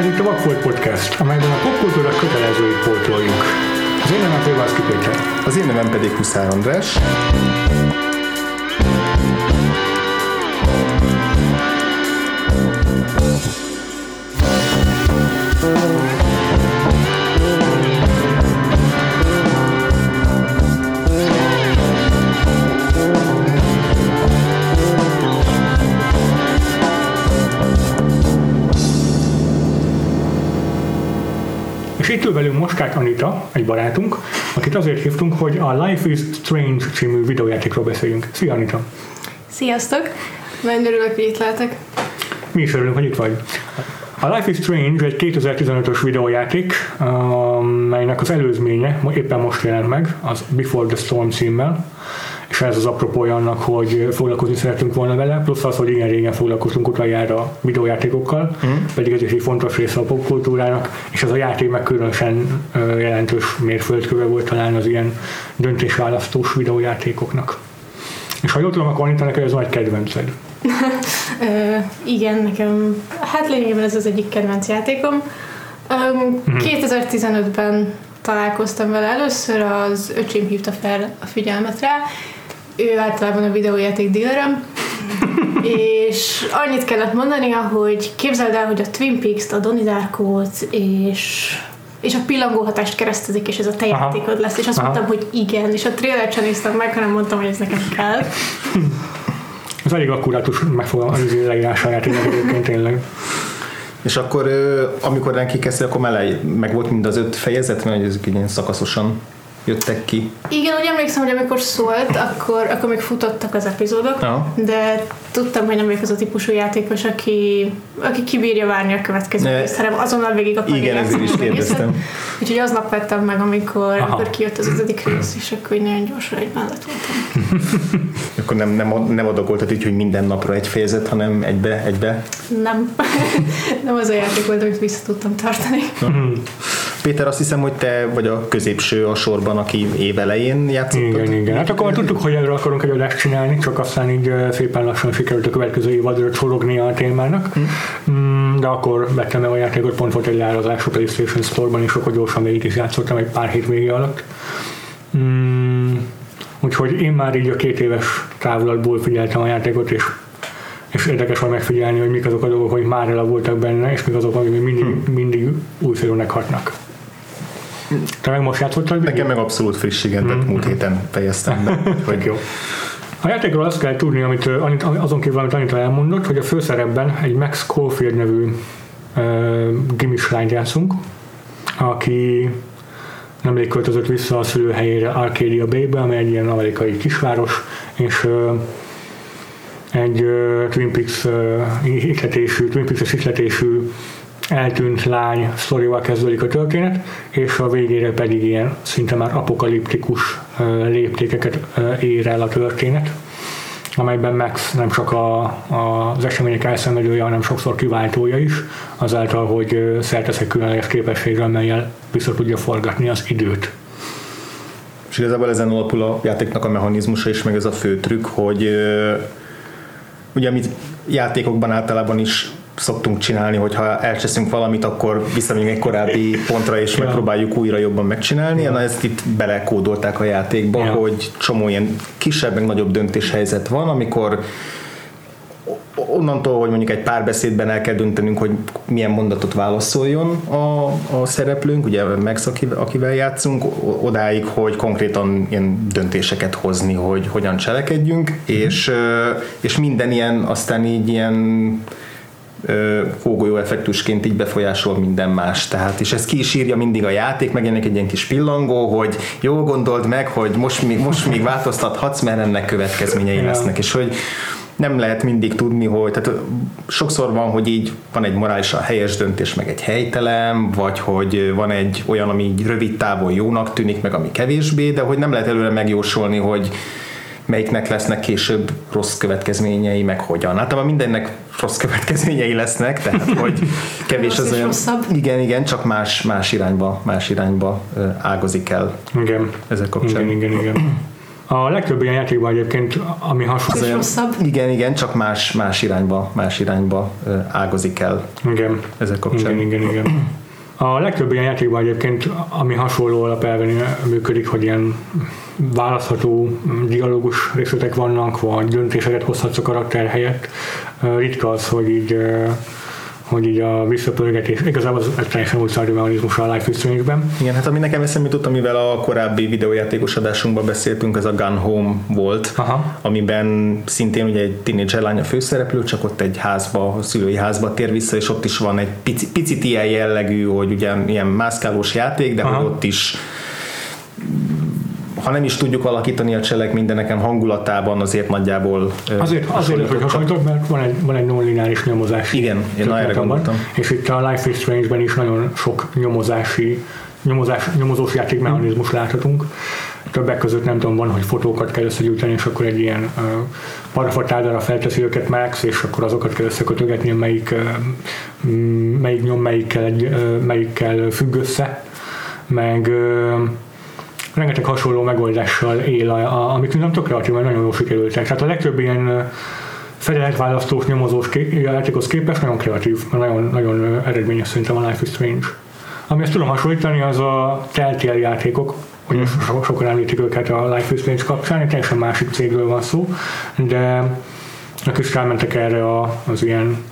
Ez itt a Vakfolt Podcast, amelyben a popkultúra kötelezőit pótoljuk. Az én nevem Pévászki Péter. Az én nevem pedig Huszár András. Itt ül velünk Moskát Anita, egy barátunk, akit azért hívtunk, hogy a Life is Strange című videójátékról beszéljünk. Szia Anita! Sziasztok! Nagyon örülök, hogy itt lehetek. Mi is örülünk, hogy itt vagy. A Life is Strange egy 2015-ös videójáték, melynek az előzménye éppen most jelent meg, az Before the Storm címmel, és ez az apropója annak, hogy foglalkozni szeretünk volna vele, plusz az, hogy igen régen foglalkoztunk utoljára videójátékokkal, mm. pedig ez is egy fontos része a popkultúrának, és ez a játék meg különösen jelentős mérföldköve volt talán az ilyen döntésválasztós videójátékoknak. És ha jól tudom, akkor Anita, neked ez nagy kedvenced. Ö, igen, nekem, hát lényegében ez az egyik kedvenc játékom. Um, mm. 2015-ben találkoztam vele először, az öcsém hívta fel a figyelmet rá, ő általában a videójáték dílerem, és annyit kellett mondani, hogy képzeld el, hogy a Twin Peaks-t, a Donnie Darko-t és és a pillangó hatást keresztezik, és ez a te Aha. játékod lesz, és azt Aha. mondtam, hogy igen, és a trailer sem néztem meg, hanem mondtam, hogy ez nekem kell. Ez elég akkurátus megfogalmazás leírása a játéknak egyébként tényleg. És akkor, amikor neki kezdte, akkor már meg volt mind az öt fejezet, mert ezek ilyen szakaszosan jöttek ki. Igen, úgy emlékszem, hogy amikor szólt, akkor, akkor még futottak az epizódok, ja. de tudtam, hogy nem vagyok az a típusú játékos, aki, aki kibírja várni a következő részt, hanem azonnal végig akarja Igen, ezért is kérdeztem. Úgyhogy aznap vettem meg, amikor, amikor kijött az ötödik rész, és akkor nagyon gyorsan egyben lett voltam. akkor nem, nem, nem adagoltad így, hogy minden napra egy fejezet, hanem egybe, egybe? Nem. nem az a játék volt, amit vissza tudtam tartani. Péter, azt hiszem, hogy te vagy a középső a sorban, aki évelején játszott. Igen, igen. Hát akkor tudtuk, hogy erről akarunk egy adást csinálni, csak aztán így szépen lassan sikerült a következő évadra csorogni a témának. Hmm. De akkor vettem el a játékot, pont volt egy leárazás a PlayStation Store-ban, és akkor gyorsan végig is játszottam egy pár hét vége alatt. Hmm. Úgyhogy én már így a két éves távlatból figyeltem a játékot, és és érdekes volt megfigyelni, hogy mik azok a dolgok, hogy már voltak benne, és mik azok, amik mindig, hmm. mindig újszerűnek hatnak. Te meg most játszottad? Nekem meg abszolút friss, igen, mm. múlt héten fejeztem be. hogy jó. A játékról azt kell tudni, amit azon kívül, amit Anita elmondott, hogy a főszerepben egy Max Caulfield nevű uh, gimis lányt játszunk, aki nemrég költözött vissza a szülőhelyére Arcadia Bay-be, amely egy ilyen amerikai kisváros, és uh, egy uh, Twin Peaks uh, ihletésű, Twin Peaks-es ihletésű eltűnt lány sztorival kezdődik a történet, és a végére pedig ilyen szinte már apokaliptikus léptékeket ér el a történet amelyben Max nem csak a, a, az események elszenvedője, hanem sokszor kiváltója is, azáltal, hogy szertesz egy különleges képességre, amelyel vissza tudja forgatni az időt. És igazából ezen alapul a játéknak a mechanizmusa is, meg ez a fő trükk, hogy ugye amit játékokban általában is szoktunk csinálni, hogyha elcseszünk valamit, akkor visszamegyünk egy korábbi pontra, és ja. megpróbáljuk újra jobban megcsinálni. Ja. Na ezt itt belekódolták a játékba, ja. hogy csomó ilyen kisebb, meg nagyobb döntéshelyzet van, amikor onnantól, hogy mondjuk egy párbeszédben el kell döntenünk, hogy milyen mondatot válaszoljon a, a szereplőnk, ugye Max, akivel játszunk, odáig, hogy konkrétan ilyen döntéseket hozni, hogy hogyan cselekedjünk, mm. és, és minden ilyen, aztán így ilyen hógolyó effektusként így befolyásol minden más. Tehát, és ez ki is írja mindig a játék, megjelenik egy ilyen kis pillangó, hogy jó gondold meg, hogy most még, most még változtathatsz, mert ennek következményei lesznek, és hogy nem lehet mindig tudni, hogy tehát sokszor van, hogy így van egy morálisan helyes döntés, meg egy helytelen, vagy hogy van egy olyan, ami így rövid távon jónak tűnik, meg ami kevésbé, de hogy nem lehet előre megjósolni, hogy melyiknek lesznek később rossz következményei, meg hogyan. Hát mindennek rossz következményei lesznek, tehát hogy kevés az olyan... Rosszabb. Igen, igen, csak más, más irányba, más irányba ágazik el. Igen. Ezek kapcsán. Igen, igen, igen. A legtöbb ilyen játékban egyébként, ami hasonló. És rosszabb. Igen, igen, csak más, más irányba, más irányba ágazik el Igen. ezek kapcsán. Igen, igen, igen. A legtöbb ilyen játékban egyébként, ami hasonló alapelven működik, hogy ilyen választható dialógus részletek vannak, vagy döntéseket hozhatsz a karakter helyett. Ritka az, hogy így hogy így a visszapörgetés, igazából ez teljesen új szardi mechanizmus a Life is Strange-ben. Igen, hát ami nekem eszembe jutott, amivel a korábbi videójátékos adásunkban beszéltünk, ez a Gun Home volt, Aha. amiben szintén ugye egy tínédzser lány a főszereplő, csak ott egy házba, a szülői házba tér vissza, és ott is van egy pici, picit ilyen jellegű, hogy ugye ilyen mászkálós játék, de Aha. hogy ott is ha nem is tudjuk alakítani a cselekményt, de nekem hangulatában azért nagyjából Azért, azért hogy hasonlítok, mert van egy, van egy non-lineáris nyomozás. Igen, én történet erre gondoltam. És itt a Life is Strange-ben is nagyon sok nyomozási, nyomozás, nyomozós játékmechanizmus láthatunk. Többek között nem tudom, van, hogy fotókat kell összegyűjteni, és akkor egy ilyen uh, parafatádára felteszi őket Max, és akkor azokat kell összekötögetni, melyik, uh, melyik nyom melyikkel, egy, uh, melyikkel függ össze. Meg uh, rengeteg hasonló megoldással él, a, a, amik nem tök kreatívan nagyon jól sikerültek. Tehát a legtöbb ilyen ö, fedezletválasztós, nyomozós ké- játékhoz képest nagyon kreatív, nagyon, nagyon eredményes szerintem a Life is Strange. Ami ezt tudom hasonlítani, az a Telltale játékok, hogy so, sokan említik őket a Life is Strange kapcsán, egy teljesen másik cégről van szó, de ők is rámentek erre a, az ilyen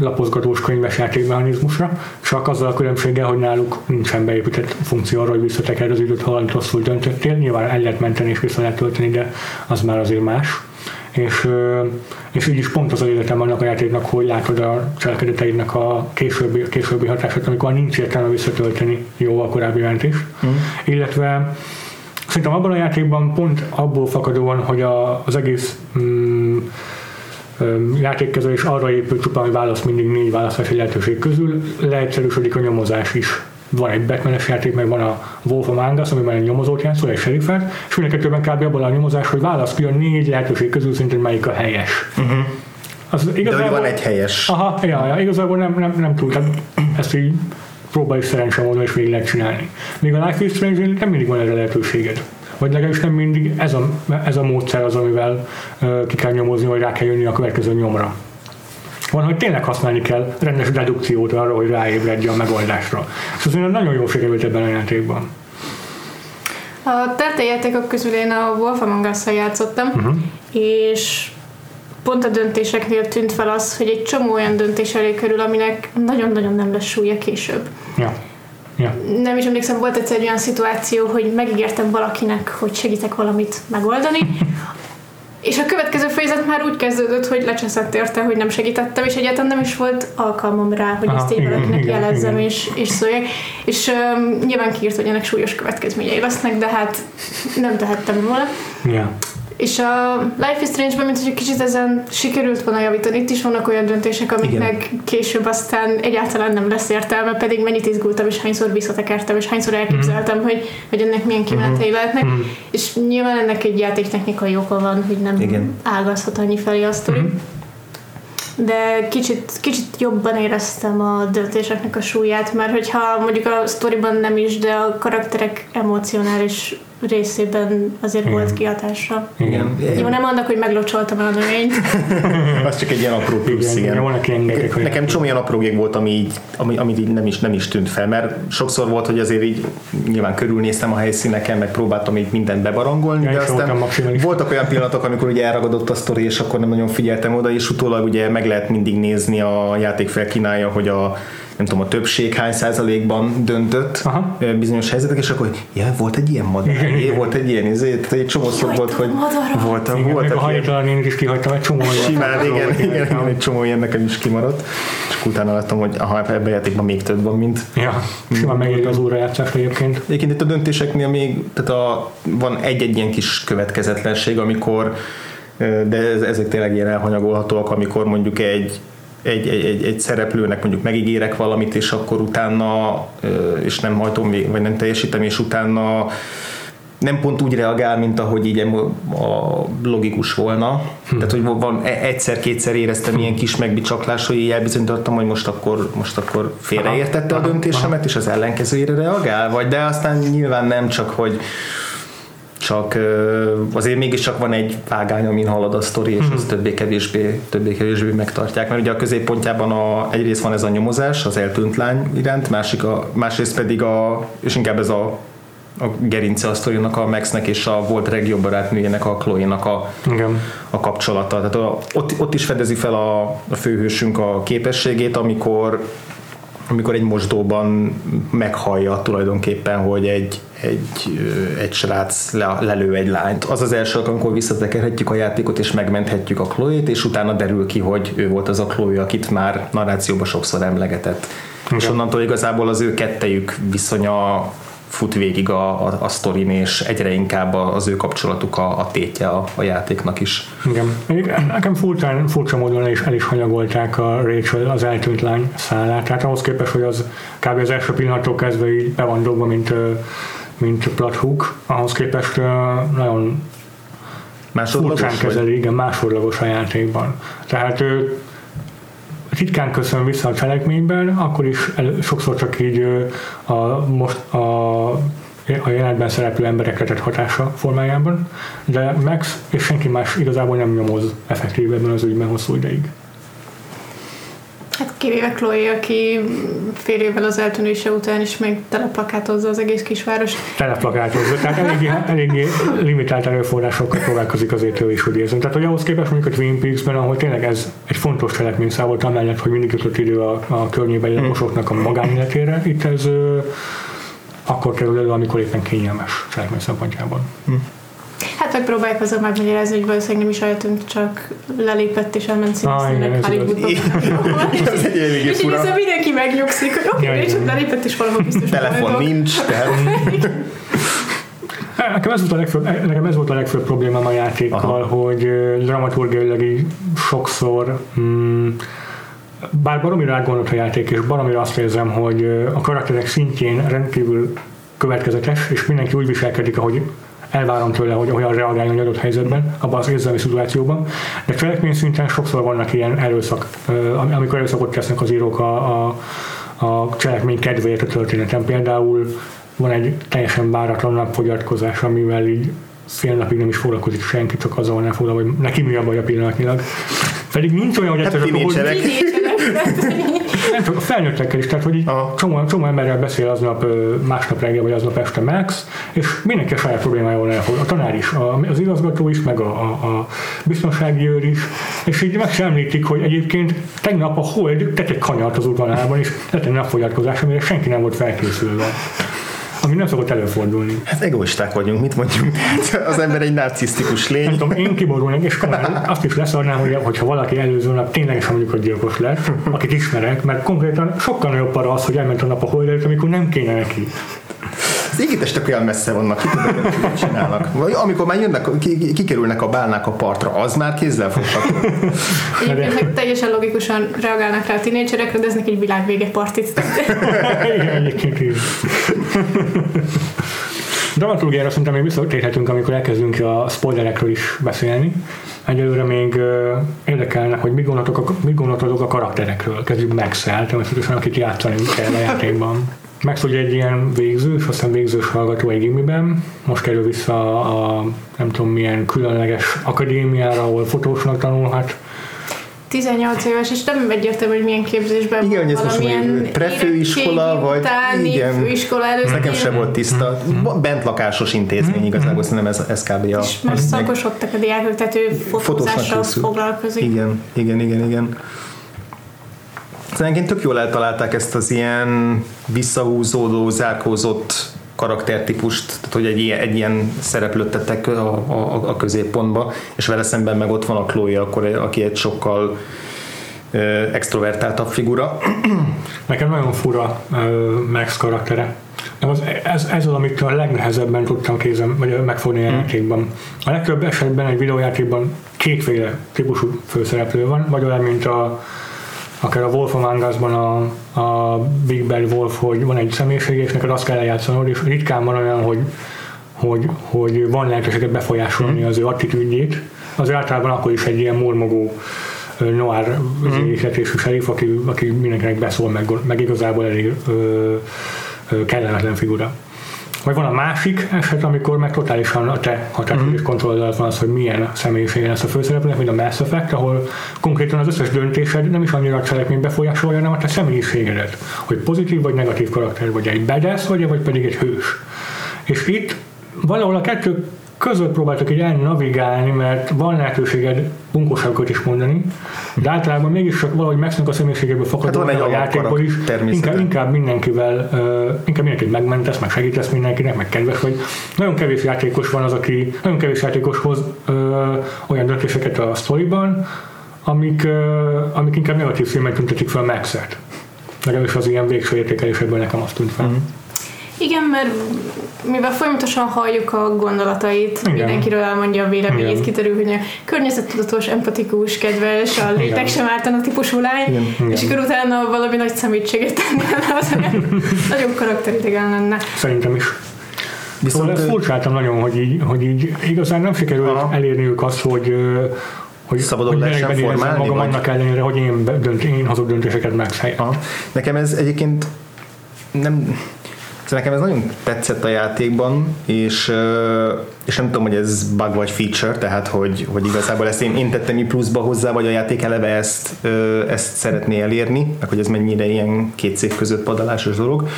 lapozgatós könyves játékmechanizmusra, csak azzal a különbséggel, hogy náluk nincsen beépített funkció arra, hogy visszatekerd az időt, ha valamit rosszul döntöttél. Nyilván el lehet menteni és vissza lehet tölteni, de az már azért más. És, és így is pont az a életem annak a játéknak, hogy látod a cselekedeteidnek a későbbi, későbbi hatását, amikor nincs értelme visszatölteni jó a korábbi mentést. Mm. Illetve szerintem abban a játékban pont abból fakadóan, hogy a, az egész mm, játékkezelés arra épül csupán, hogy válasz mindig négy választási lehetőség közül, leegyszerűsödik a nyomozás is. Van egy Batman-es játék, meg van a Wolf Among Us, amiben egy nyomozót játszol, egy seriffet, és mind a kettőben kb. abban a nyomozás, hogy válasz ki a négy lehetőség közül szerinted melyik a helyes. Uh-huh. Az De hogy van egy helyes. Aha, ja, ja, igazából nem, nem, nem túl, tehát ezt így próbáljuk szerencse módon és végig lehet csinálni. Míg a Life is Strange nem mindig van erre lehetőséged. Vagy legalábbis nem mindig ez a, ez a módszer az, amivel ki kell nyomozni, vagy rá kell jönni a következő nyomra. Van, hogy tényleg használni kell rendes dedukciót arra, hogy ráébredje a megoldásra. És az nagyon jól sikerült ebben a játékban. A Telltale játékok közül én a Wolf Among us játszottam, uh-huh. és pont a döntéseknél tűnt fel az, hogy egy csomó olyan döntés elé kerül, aminek nagyon-nagyon nem lesz súlya később. Ja. Ja. Nem is emlékszem, volt egyszer egy olyan szituáció, hogy megígértem valakinek, hogy segítek valamit megoldani, és a következő fejezet már úgy kezdődött, hogy lecseszett érte, hogy nem segítettem, és egyáltalán nem is volt alkalmam rá, hogy Aha, ezt így valakinek jelezzem és, és szóljak. És um, nyilván kiírt, hogy ennek súlyos következményei lesznek, de hát nem tehettem volna. Ja. És a Life is Strange-ben, mint hogy egy kicsit ezen sikerült volna javítani, itt is vannak olyan döntések, amiknek később aztán egyáltalán nem lesz értelme, pedig mennyit izgultam, és hányszor visszatekertem, és hányszor elképzeltem, hogy, hogy ennek milyen kimenetei lehetnek. És nyilván ennek egy játéktechnikai oka van, hogy nem Igen. ágazhat annyi felé a sztori. De kicsit, kicsit jobban éreztem a döntéseknek a súlyát, mert hogyha mondjuk a sztoriban nem is, de a karakterek emocionális részében azért volt kihatásra. Igen. Jó, nem annak, hogy meglocsoltam a növényt. Az csak egy ilyen apró plusz, Igen, igen. igen. Ilyen gyerekek, hogy Nekem csomó olyan aprógék volt, ami így, ami, ami így nem, is, nem is tűnt fel, mert sokszor volt, hogy azért így nyilván körülnéztem a helyszíneken, meg próbáltam így mindent bebarangolni, Ja, de aztán voltak olyan pillanatok, amikor ugye elragadott a sztori, és akkor nem nagyon figyeltem oda, és utólag ugye meg lehet mindig nézni, a játék felkínálja, hogy a nem tudom, a többség hány százalékban döntött Aha. bizonyos helyzetek, és akkor, ja, volt egy ilyen madár, igen. volt egy ilyen, izé, tehát egy csomószor Jaj, volt, hogy voltam, Igen, a voltak ilyen hajtalan én is kihagytam egy csomó Simán, igen, igen, igen. igen, egy csomó ilyen nekem is kimaradt. És utána láttam, hogy aha, ebben a játékban még több van, mint. Ja, simán megéri az órajátszás egyébként. Egyébként itt a döntéseknél még, tehát a, van egy-egy ilyen kis következetlenség, amikor, de ez, ezek tényleg ilyen elhanyagolhatóak, amikor mondjuk egy egy, egy, egy, egy szereplőnek mondjuk megígérek valamit, és akkor utána, és nem hajtom még, vagy nem teljesítem, és utána nem pont úgy reagál, mint ahogy így a logikus volna. Hm. Tehát, hogy van e- egyszer-kétszer éreztem ilyen kis megbicsaklás, hogy így elbizonyítottam, hogy most akkor, most akkor félreértette a Aha, döntésemet, és az ellenkezőjére reagál, vagy de aztán nyilván nem csak, hogy csak azért mégiscsak van egy vágány, amin halad a sztori, és az többé-kevésbé, többé-kevésbé megtartják, mert ugye a középpontjában a, egyrészt van ez a nyomozás az eltűnt lány iránt, másik a, másrészt pedig a, és inkább ez a a gerince a sztorinak, a Maxnek és a volt legjobb barátnőjének, a Chloe-nak a, Igen. a kapcsolata. Tehát a, ott, ott is fedezi fel a, a főhősünk a képességét, amikor amikor egy mosdóban meghallja tulajdonképpen, hogy egy, egy, egy srác le, lelő egy lányt. Az az első amikor visszatekerhetjük a játékot, és megmenthetjük a Chloe-t, és utána derül ki, hogy ő volt az a Chloe, akit már narrációban sokszor emlegetett. Igen. És onnantól igazából az ő kettejük viszonya fut végig a, a, a sztorin, és egyre inkább az ő kapcsolatuk a, a tétje a, a játéknak is. Igen. Nekem furcsán, furcsa módon el is, el is hanyagolták a Rachel az eltűnt lány szállát, tehát ahhoz képest, hogy az kb. az első pillanattól kezdve így be van dobva, mint, mint plathook, ahhoz képest nagyon furcsán kezeli, igen, másodlagos a játékban. Tehát ő ritkán köszön vissza a cselekményben, akkor is el, sokszor csak így a, most a, a jelenetben szereplő emberekre tett hatása formájában, de Max és senki más igazából nem nyomoz effektív ebben az ügyben hosszú ideig. Kivéve Chloe, aki fél évvel az eltűnése után is még teleplakátozza az egész kisváros. Teleplakátozza, tehát eléggé, eléggé limitált erőforrásokkal próbálkozik azért ő is, úgy érzem. Tehát, hogy ahhoz képest mondjuk a Twin Peaks-ben, ahol tényleg ez egy fontos cselekményszál volt, amellett, hogy mindig jutott idő a, a környékbeli hmm. lakosoknak a magánéletére, itt ez akkor kerül elő, amikor éppen kényelmes cselekmény szempontjából. Hmm. Hát megpróbálják azzal megmagyarázni, hogy valószínűleg nem is eltűnt, csak lelépett és elment színésznőnek Hollywoodba. És így ezzel mindenki megnyugszik, hogy oké, okay, csak lelépett és valahol biztos. Telefon nincs, tehát... Nekem ez, volt a legfőbb, nekem ez volt a legfőbb problémám a játékkal, Aha. hogy dramaturgiailag sokszor mm, bár baromira átgondolt a játék, és baromira azt érzem, hogy a karakterek szintjén rendkívül következetes, és mindenki úgy viselkedik, ahogy elvárom tőle, hogy olyan reagáljon egy adott helyzetben, abban az érzelmi szituációban, de cselekmény szinten sokszor vannak ilyen erőszak, amikor erőszakot tesznek az írók a, a, a cselekmény kedvéért a történeten. Például van egy teljesen váratlan napfogyatkozás, amivel így fél napig nem is foglalkozik senki, csak azzal van elfoglalva, hogy neki mi a baj a pillanatnyilag. Pedig nincs olyan, hogy egyszer hát, hogy nem csak a felnőttekkel is, tehát hogy így csomó, csomó emberrel beszél aznap, másnap reggel vagy aznap este Max, és mindenki a saját problémájával elfog. A tanár is, az igazgató is, meg a, a, a biztonsági őr is, és így meg sem említik, hogy egyébként tegnap a Hold tett egy kanyart az udvarában, és lett egy napfogyatkozás, amire senki nem volt felkészülve ami nem szokott előfordulni. Hát egoisták vagyunk, mit mondjunk? az ember egy narcisztikus lény. Nem tudom, én kiborulnék, és komolyan azt is leszarnám, hogy hogyha valaki előző nap ténylegesen mondjuk a gyilkos lett, akit ismerek, mert konkrétan sokkal nagyobb para az, hogy elment a nap a holderőt, amikor nem kéne neki. Az égitestek olyan messze vannak, ki tudod, csinálnak. Vagy amikor már jönnek, kikerülnek a bálnák a partra, az már kézzel fogható. Egyébként meg teljesen logikusan reagálnak rá a tinédzserekre, de ez neki egy világvége partit. Igen, egyébként is. Dramaturgiára szerintem még visszatérhetünk, amikor elkezdünk a spoilerekről is beszélni. Egyelőre még érdekelnek, hogy mit gondolatok a, mit gondolatok a karakterekről. Kezdjük Max-el, természetesen akit játszani kell a játékban. Ugye egy ilyen végzős, aztán végzős hallgató egy gimiben, most kerül vissza a nem tudom milyen különleges akadémiára, ahol fotósnak tanulhat, 18 éves, és nem egyértelmű, hogy milyen képzésben igen, van valamilyen prefőiskola, vagy igen, főiskola előtt. Nekem sem volt tiszta. Mm-hmm. Bent lakásos intézmény mm-hmm. igazából, szerintem ez, ez kb. a... És már szakosodtak a diákok, tehát ő fotózással foglalkozik. Igen, igen, igen, igen. Szerintem tök jól eltalálták ezt az ilyen visszahúzódó, zárkózott karaktertípust, tehát hogy egy ilyen, egy ilyen szereplőt tettek a, a, a középpontba, és vele szemben meg ott van a Chloe, akkor, aki egy sokkal extrovertáltabb figura. Nekem nagyon fura uh, Max karaktere. Ez, ez, ez az, amit a legnehezebben tudtam kézem, vagy megfogni a hmm. játékban. A legtöbb esetben egy videójátékban kétféle típusú főszereplő van, vagy olyan, mint a akár a Wolf Among Us-ban a, a Big Bad Wolf, hogy van egy személyiség, és neked azt kell eljátszanod, és ritkán van olyan, hogy, hogy, hogy van lehetőséget befolyásolni mm. az ő attitűdjét. Az általában akkor is egy ilyen mormogó noir mm. serif, aki, aki mindenkinek beszól, meg, meg igazából elég ö, ö, kellemetlen figura. Vagy van a másik eset, amikor meg totálisan a te hatásod és kontrollod alatt van az, hogy milyen személyisége lesz a főszereplőnek, mint a Mass Effect, ahol konkrétan az összes döntésed nem is annyira a cselekmény befolyásolja, hanem a te személyiségedet. Hogy pozitív vagy negatív karakter, vagy egy badass vagy, vagy pedig egy hős. És itt valahol a kettő között próbáltak így elnavigálni, mert van lehetőséged bunkóságokat is mondani, de általában mégis csak valahogy megszűnnek a személyiségéből fakadóan Hát a játékból is. Inkább, inkább mindenkivel, uh, inkább mindenkit megmentesz, meg segítesz mindenkinek, meg kedves vagy. Nagyon kevés játékos van az, aki, nagyon kevés játékos hoz uh, olyan döntéseket a sztoriban, amik, uh, amik inkább negatív filmen tüntetik fel Max-et. Legalábbis az ilyen végső értékelésekből nekem azt tűnt fel. Mm. Igen, mert mivel folyamatosan halljuk a gondolatait, Igen. mindenkiről elmondja a véleményét, Igen. kiderül, hogy a környezettudatos, empatikus, kedves, a létek Igen. sem ártana típusú lány, Igen. és akkor utána valami nagy szemétséget tenni, az nagyon karakteridegen lenne. Szerintem is. Szóval Viszont ezt ö, furcsáltam nagyon, hogy így, hogy így igazán nem sikerült Aha. elérniük azt, hogy hogy, Szabadon hogy lehessen formálni, magam vagy? annak ellenére, hogy én, dönt, én hozok döntéseket meg helyett. Aha. Nekem ez egyébként nem Szóval nekem ez nagyon tetszett a játékban, és, és nem tudom, hogy ez bug vagy feature, tehát hogy, hogy igazából ezt én, én tettem így pluszba hozzá, vagy a játék eleve ezt, ezt szeretné elérni, meg hogy ez mennyire ilyen két szék között padalásos dolog,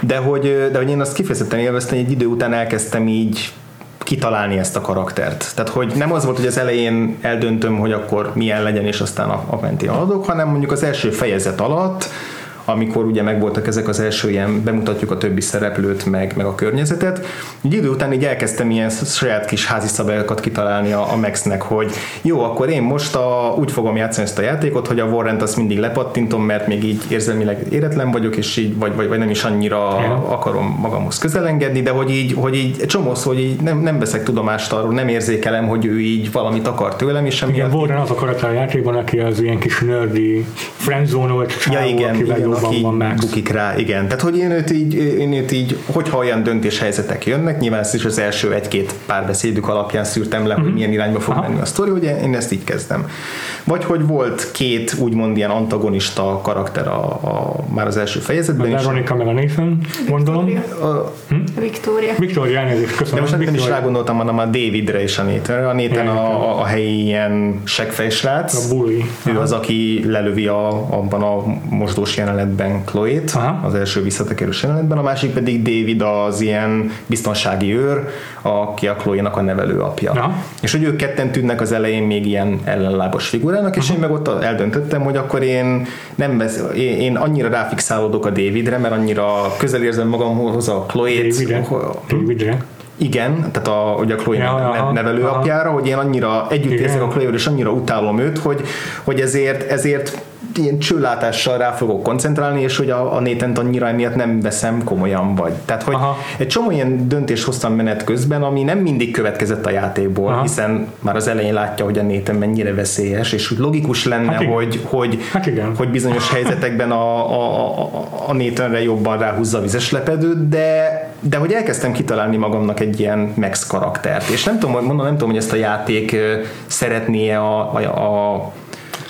de hogy, de hogy én azt kifejezetten élveztem, egy idő után elkezdtem így kitalálni ezt a karaktert. Tehát, hogy nem az volt, hogy az elején eldöntöm, hogy akkor milyen legyen, és aztán a, a mentén haladok, hanem mondjuk az első fejezet alatt amikor ugye megvoltak ezek az első ilyen, bemutatjuk a többi szereplőt, meg, meg a környezetet. Egy idő után így elkezdtem ilyen saját kis házi szabályokat kitalálni a, a Maxnek, hogy jó, akkor én most a, úgy fogom játszani ezt a játékot, hogy a Warrant azt mindig lepattintom, mert még így érzelmileg éretlen vagyok, és így, vagy, vagy, vagy nem is annyira Ja. akarom magamhoz közel engedni, de hogy így, hogy így egy csomószor, hogy így nem, nem veszek tudomást arról, nem érzékelem, hogy ő így valamit akar tőlem, és Igen, emiatt Warren az a karakter a játékban, aki az ilyen kis nerdy friendzone-olt Ja, csávó, igen, igen van Max. bukik rá, igen. Tehát, hogy én őt így, én őt így hogyha olyan döntéshelyzetek jönnek, nyilván ezt is az első egy-két párbeszédük alapján szűrtem le, hogy milyen irányba fog Mhm. Aha. menni a sztori, hogy én ezt így kezdem. Vagy hogy volt két úgymond ilyen antagonista karakter a, a már az első A fejezetben is. Veronica meg a Nathan, gondolom. Victoria. A- Victoria. Victoria, elnézést, köszönöm. De most nem is rágondoltam, hanem a Davidre és a Nathanre. A Nathan a, a, a helyi ilyen seggfejsrác. A bully. Ő az, aki lelövi a, abban a mosdós jelenetben Chloe-t, Aha. az első visszatekerős jelenetben, a másik pedig David az ilyen biztonsági őr, aki a Chloe-nak a nevelő apja. Aha. És hogy ők ketten tűnnek az elején még ilyen ellenlábos figurának, és én meg ott eldöntöttem, hogy akkor én nem vesz, én, én annyira ráfixálódok a Davidre, mert annyira közel érzem magamhoz a Chloe-t, Davidre. Davidre. igen, tehát a, ugye a Chloe Ja, ja, aha, nevelő aha. apjára, hogy én annyira együtt érzek a chloe és annyira utálom őt, hogy, hogy ezért, ezért ilyen csőlátással rá fogok koncentrálni, és hogy a, a Nathan-t annyira emiatt nem veszem komolyan vagy. Tehát, hogy Aha. egy csomó ilyen döntést hoztam menet közben, ami nem mindig következett a játékból, Aha. hiszen már az elején látja, hogy a Nathan mennyire veszélyes, és úgy logikus lenne, Hát hogy, hogy, Hát igen. hogy bizonyos helyzetekben a, a, a, a Nathanre jobban ráhúzza a vizes lepedőt, de, de hogy elkezdtem kitalálni magamnak egy ilyen Max karaktert, és nem tudom, mondom, nem tudom, hogy ezt a játék szeretné a, a, a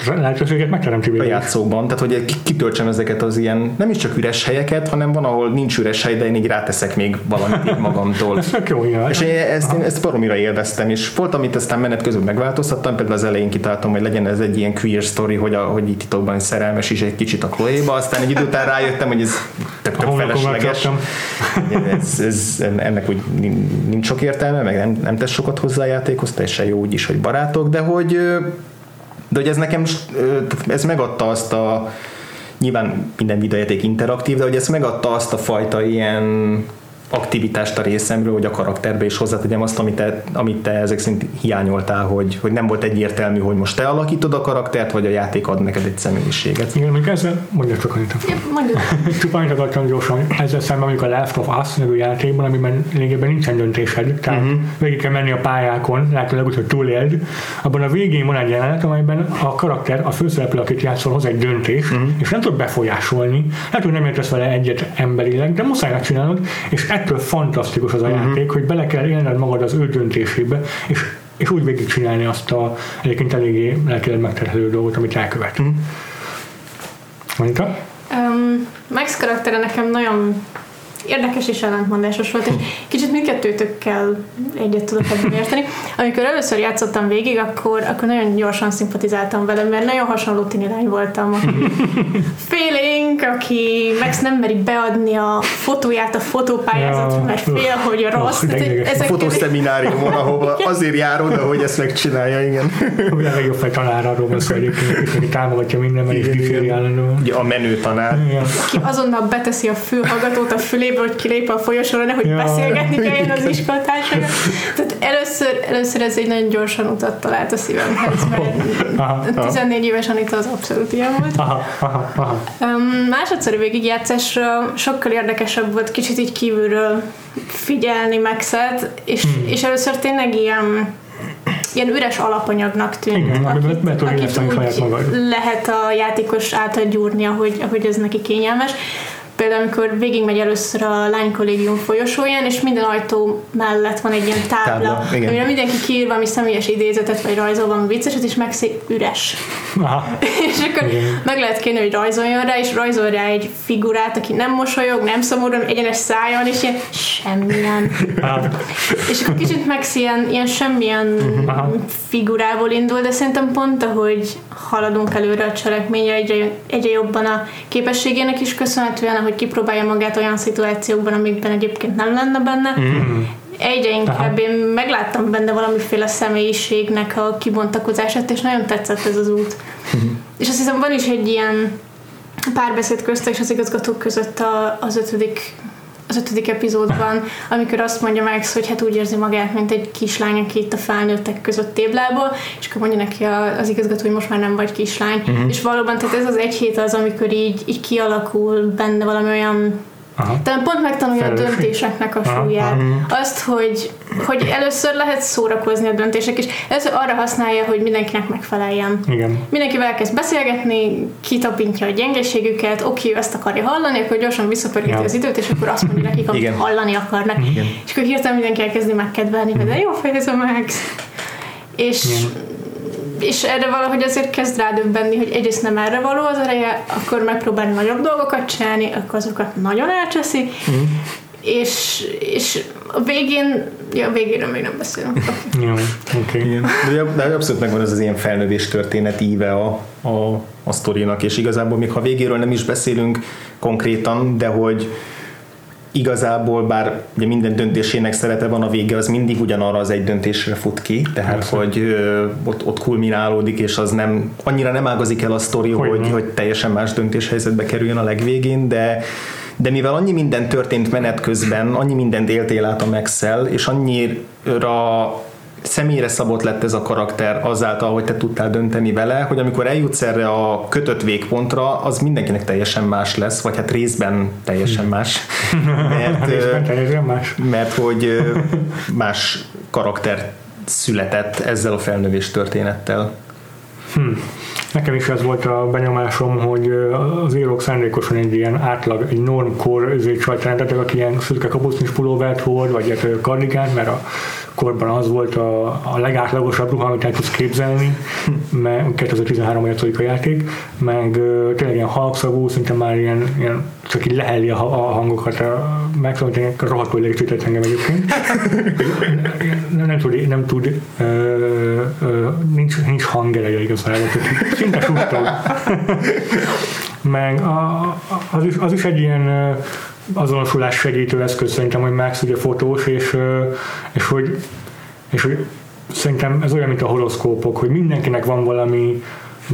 Lehetőséget megteremti a játszóban, tehát hogy ki- kitöltsem ezeket az ilyen, nem is csak üres helyeket, hanem van, ahol nincs üres hely, de én így ráteszek még valamit így magamtól. Ez tök jó, igen. És én ezt, én ezt baromira élveztem, és volt, amit aztán menet közben megváltoztattam, például az elején kitaláltam, hogy legyen ez egy ilyen queer story, hogy, a, hogy így titokban szerelmes is egy kicsit a Chloe-ba, aztán egy idő után rájöttem, hogy ez tök, tök felesleges. Ez, ez, ennek úgy nin- nincs sok értelme, meg nem, nem tesz sokat hozzá a játékhoz, teljesen jó úgy is, hogy barátok, de hogy, de hogy ez nekem, ez megadta azt a, nyilván minden videójáték interaktív, de hogy ez megadta azt a fajta ilyen aktivitást a részemről, hogy a karakterbe is hozzátegyem azt, amit te, amit te ezek szerint hiányoltál, hogy, hogy nem volt egyértelmű, hogy most te alakítod a karaktert, vagy a játék ad neked egy személyiséget. Igen, mondjuk ezzel, mondja csak annyit. Csupán annyit akartam gyorsan, ezzel szemben mondjuk a Last of Us nevű játékban, amiben lényegében nincsen döntésed, tehát Mhm. uh-huh. végig kell menni a pályákon, lehetőleg úgy, hogy túléld. Abban a végén van egy jelenet, amelyben a karakter, a főszereplő, akit játszol, hoz egy döntést, Mhm. uh-huh. és nem tud befolyásolni. Lehet, hogy nem értesz vele egyet emberileg, de muszáj megcsinálnod, és ettől fantasztikus az a Mhm. uh-huh. játék, hogy bele kell élned magad az ő döntésébe, és és úgy végigcsinálni azt a egyébként eléggé lelkileg megterhelő dolgot, amit elkövet. Mhm. Uh-huh. Monika? Um, Max karaktere nekem nagyon érdekes és ellentmondásos volt, és kicsit mindkettőtökkel egyet tudok ebben érteni. Amikor először játszottam végig, akkor, akkor nagyon gyorsan szimpatizáltam vele, mert nagyon hasonló tinilány voltam, aki félénk, aki Max nem meri beadni a fotóját a fotópályázat, Ja. mert fél, hogy rossz. Oh, hogy ideges. A fotoszemináriumon, ahova azért jár oda, hogy ezt megcsinálja, igen. A világ legjobb fej tanár arról van szó egyébként, aki támogatja minden, mert igen. állandóan. Ugye a menő tanár. Ki azonnal beteszi a fülhallgatót a fülébe, hogy kilép a folyosóra, nehogy Ja. beszélgetni kelljen az Igen. iskolatársakkal. Tehát először, először ez egy nagyon gyorsan utat talált a szívemhez, Aha, mert 14 éves Anita az abszolút ilyen volt. aha, aha, aha. Um, másodszori végigjátszásra sokkal érdekesebb volt kicsit így kívülről figyelni Maxet, és, Hmm. és először tényleg ilyen ilyen üres alapanyagnak tűnt, Igen, tudod illeszteni saját magad. lehet a játékos által gyúrni, ahogy, ahogy ez neki kényelmes. Például, amikor végigmegy először a lánykollégium folyosóján, és minden ajtó mellett van egy ilyen tábla, Tábla, igen. amire mindenki kiír valami személyes idézetet, vagy rajzol valami vicceset, és meg szép üres. Aha. és akkor Igen. meg lehet kérni, hogy rajzoljon rá, és rajzol rá egy figurát, aki nem mosolyog, nem szomorú, egyenes szájon, és ilyen semmilyen. És akkor kicsit Max ilyen, ilyen semmilyen Aha. figurából indul, de szerintem pont ahogy haladunk előre a cselekményre, egyre, egyre jobban a képességének is köszönhetően, ahogy kipróbálja magát olyan szituációkban, amikben egyébként nem lenne benne. Egyre inkább Aha. én megláttam benne valamiféle személyiségnek a kibontakozását, és nagyon tetszett ez az út. És azt hiszem van is egy ilyen párbeszéd közte és az igazgatók között a, az ötödik az ötödik epizódban, amikor azt mondja Max, hogy hát úgy érzi magát, mint egy kislány, aki itt a felnőttek között téblából, és akkor mondja neki az igazgató, hogy most már nem vagy kislány. Uh-huh. És valóban, tehát ez az egy hét az, amikor így, így kialakul benne valami olyan Aha. talán pont megtanulja a Felelősség. döntéseknek a súlyát. aha. Azt, hogy, hogy először lehet szórakozni a döntések, és először arra használja, hogy mindenkinek megfeleljen. Igen. Mindenkivel elkezd beszélgetni, kitapintja a gyengeségüket, oké, ő ezt akarja hallani, akkor gyorsan visszapörgeti Ja. az időt, és akkor azt mondja nekik, amit Igen. hallani akarnak. Igen. És akkor hirtelen mindenki elkezdi megkedvelni, hogy de jó fej ez a Max. És, erre valahogy azért kezd rádöbbenni, hogy egyrészt nem erre való az ereje, akkor megpróbálni nagyobb dolgokat csinálni, akkor azokat nagyon elcseszi, és, és a végén, ja, a végéről még nem beszélünk. Jó, oké. Okay. Igen. De, de abszolút megvan ez az ilyen felnövés történet íve a, a, a sztorinak, és igazából még ha végéről nem is beszélünk konkrétan, de hogy igazából bár ugye minden döntésének szerete van a vége, az mindig ugyanarra az egy döntésre fut ki, tehát Persze. hogy ö, ott, ott kulminálódik, és az nem, annyira nem ágazik el a sztori, Hogy hogy, hogy teljesen más döntéshelyzetbe kerüljön a legvégén, de de mivel annyi minden történt menet közben, annyi mindent éltél át a max és annyira személyre szabott lett ez a karakter azáltal, hogy te tudtál dönteni vele, hogy amikor eljutsz erre a kötött végpontra, az mindenkinek teljesen más lesz, vagy hát részben teljesen más. Mert, Részben teljesen más. mert hogy más karakter született ezzel a felnövés történettel. Nekem is ez volt a benyomásom, hogy az írók szándékosan egy ilyen átlag, egy normkor csajt rendeltek, aki ilyen szürke kapucnis pulóvert hord, vagy hát ö, kardigánt, mert a korban az volt a, a legátlagosabb ruha, amit el tudsz képzelni, mert 2013 játszik a játék, meg ö, tényleg ilyen halkszagú, szinte már ilyen, ilyen csak így leheli a, a hangokat, a, meg szóval tényleg rohadtul idegesített engem egyébként. nem, nem tud, nem tud ö, ö, nincs, nincs hangereje igazából, szinte suttog. Meg a, az, is, az is egy ilyen azonosulás segítő eszköz szerintem, hogy Max ugye fotós, és, és hogy és hogy szerintem ez olyan, mint a horoszkópok, hogy mindenkinek van valami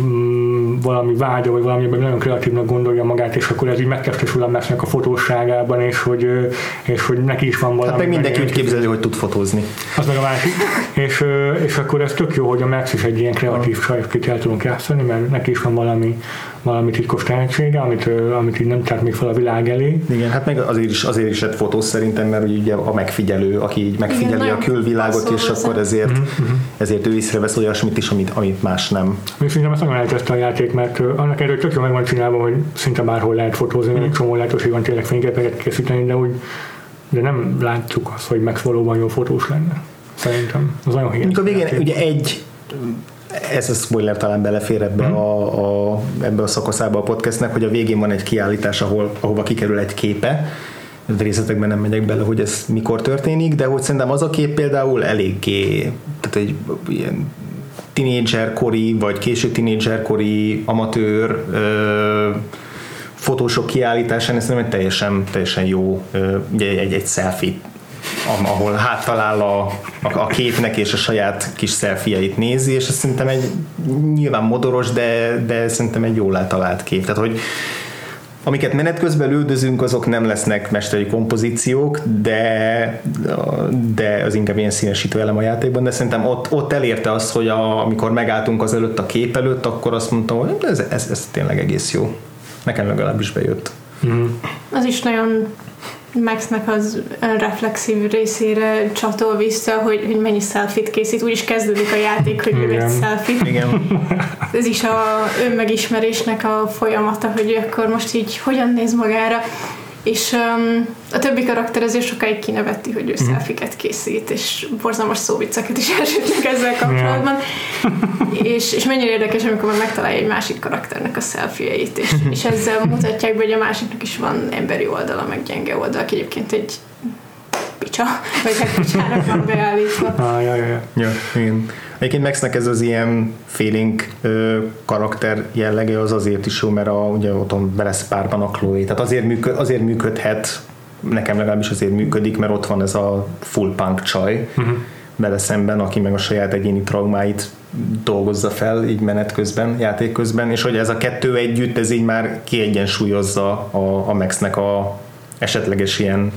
mm, valami vágya, vagy valami, nagyon kreatívnak gondolja magát, és akkor ez így megtestesül a a fotósságában, és hogy, és hogy neki is van valami. Hát meg mindenki úgy képzeli, hogy tud fotózni. az meg a másik. És, és akkor ez tök jó, hogy a Max is egy ilyen kreatív csaj, akit el tudunk játszani, mert neki is van valami, valami titkos tehetsége, amit, amit így nem tart még fel a világ elé. Igen, hát meg azért is, azért is lett fotós szerintem, mert ugye a megfigyelő, aki így megfigyeli Igen, a külvilágot, és akkor ezért, Mhm, ezért ő észrevesz olyasmit is, amit, amit más nem. És szerintem ezt nagyon elkezdte a játék, mert annak erről tök jó meg van csinálva, hogy szinte bárhol lehet fotózni, mert egy csomó lehetőség van tényleg fényképeket készíteni, de úgy de nem látjuk azt, hogy Max valóban jó fotós lenne. Szerintem. Az nagyon hiányzik. Végén ugye egy ez a spoiler talán belefér ebbe, Mhm. a, a, ebbe a szakaszába a podcastnek, hogy a végén van egy kiállítás, ahol, ahova kikerül egy képe, részletekben nem megyek bele, hogy ez mikor történik, de hogy szerintem az a kép például eléggé, tehát egy ilyen tínédzserkori, vagy késő tínédzserkori amatőr ö, fotósok kiállításán, ez nem egy teljesen, teljesen jó ugye egy, egy selfie ahol háttalál a, a, a képnek és a saját kis szelfieit nézi, és ez szerintem egy nyilván modoros, de, de szerintem egy jól eltalált kép. Tehát, hogy amiket menet közben üldözünk, azok nem lesznek mesteri kompozíciók, de, de az inkább ilyen színesítő elem a játékban, de szerintem ott, ott elérte azt, hogy a, amikor megálltunk az előtt a kép előtt, akkor azt mondtam, hogy ez, ez, ez tényleg egész jó. Nekem legalábbis bejött. Mm. Az is nagyon Maxnek az reflexív részére csatol vissza, hogy, hogy mennyi selfit készít. Úgy is kezdődik a játék, hogy ő egy selfit. Igen. Ez is a önmegismerésnek a folyamata, hogy akkor most így hogyan néz magára. És um, a többi karakter azért sokáig kineveti, hogy ő mm. szelfiket készít, és borzalmas szóvicceket is elsütnek ezzel kapcsolatban. Yeah. és, és mennyire érdekes, amikor már megtalálja egy másik karakternek a szelfieit, és, és ezzel mutatják be, hogy a másiknak is van emberi oldala, meg gyenge oldala, aki egyébként egy picsa, vagy hát picsának van beállítva. Ah, ja, ja, ja. ja igen. Egyébként Maxnek ez az ilyen feeling ö, karakter jellege az azért is jó, mert a, ugye otthon lesz párban a Chloe, tehát azért, működ, azért működhet, nekem legalábbis azért működik, mert ott van ez a full punk csaj uh-huh. vele szemben, aki meg a saját egyéni traumáit dolgozza fel így menet közben, játék közben, és hogy ez a kettő együtt, ez így már kiegyensúlyozza a, a Maxnek a esetleges ilyen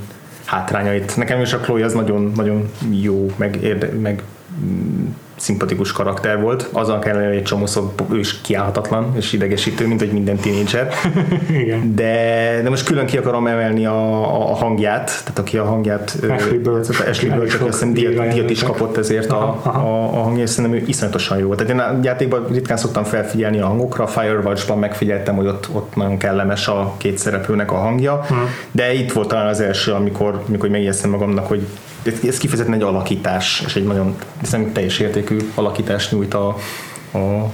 hátrányait. Nekem is a Chloe az nagyon, nagyon jó, meg, érde, meg szimpatikus karakter volt, azon kellene, hogy egy csomószor ő is kiállhatatlan és idegesítő, mint hogy minden tínédzser. De, de most külön ki akarom emelni a, a hangját, tehát aki a hangját Ashley Bird, Ashley Bird aki azt diat, diat is kapott ezért a, a, a hangja, és szerintem ő iszonyatosan jó. Tehát én a játékban ritkán szoktam felfigyelni a hangokra, a Firewatch-ban megfigyeltem, hogy ott, ott nagyon kellemes a két szereplőnek a hangja, uh-huh. de itt volt talán az első, amikor, amikor megjegyeztem magamnak, hogy ez kifejezetten egy alakítás, és egy nagyon hiszem, teljes értékű alakítást nyújt a, a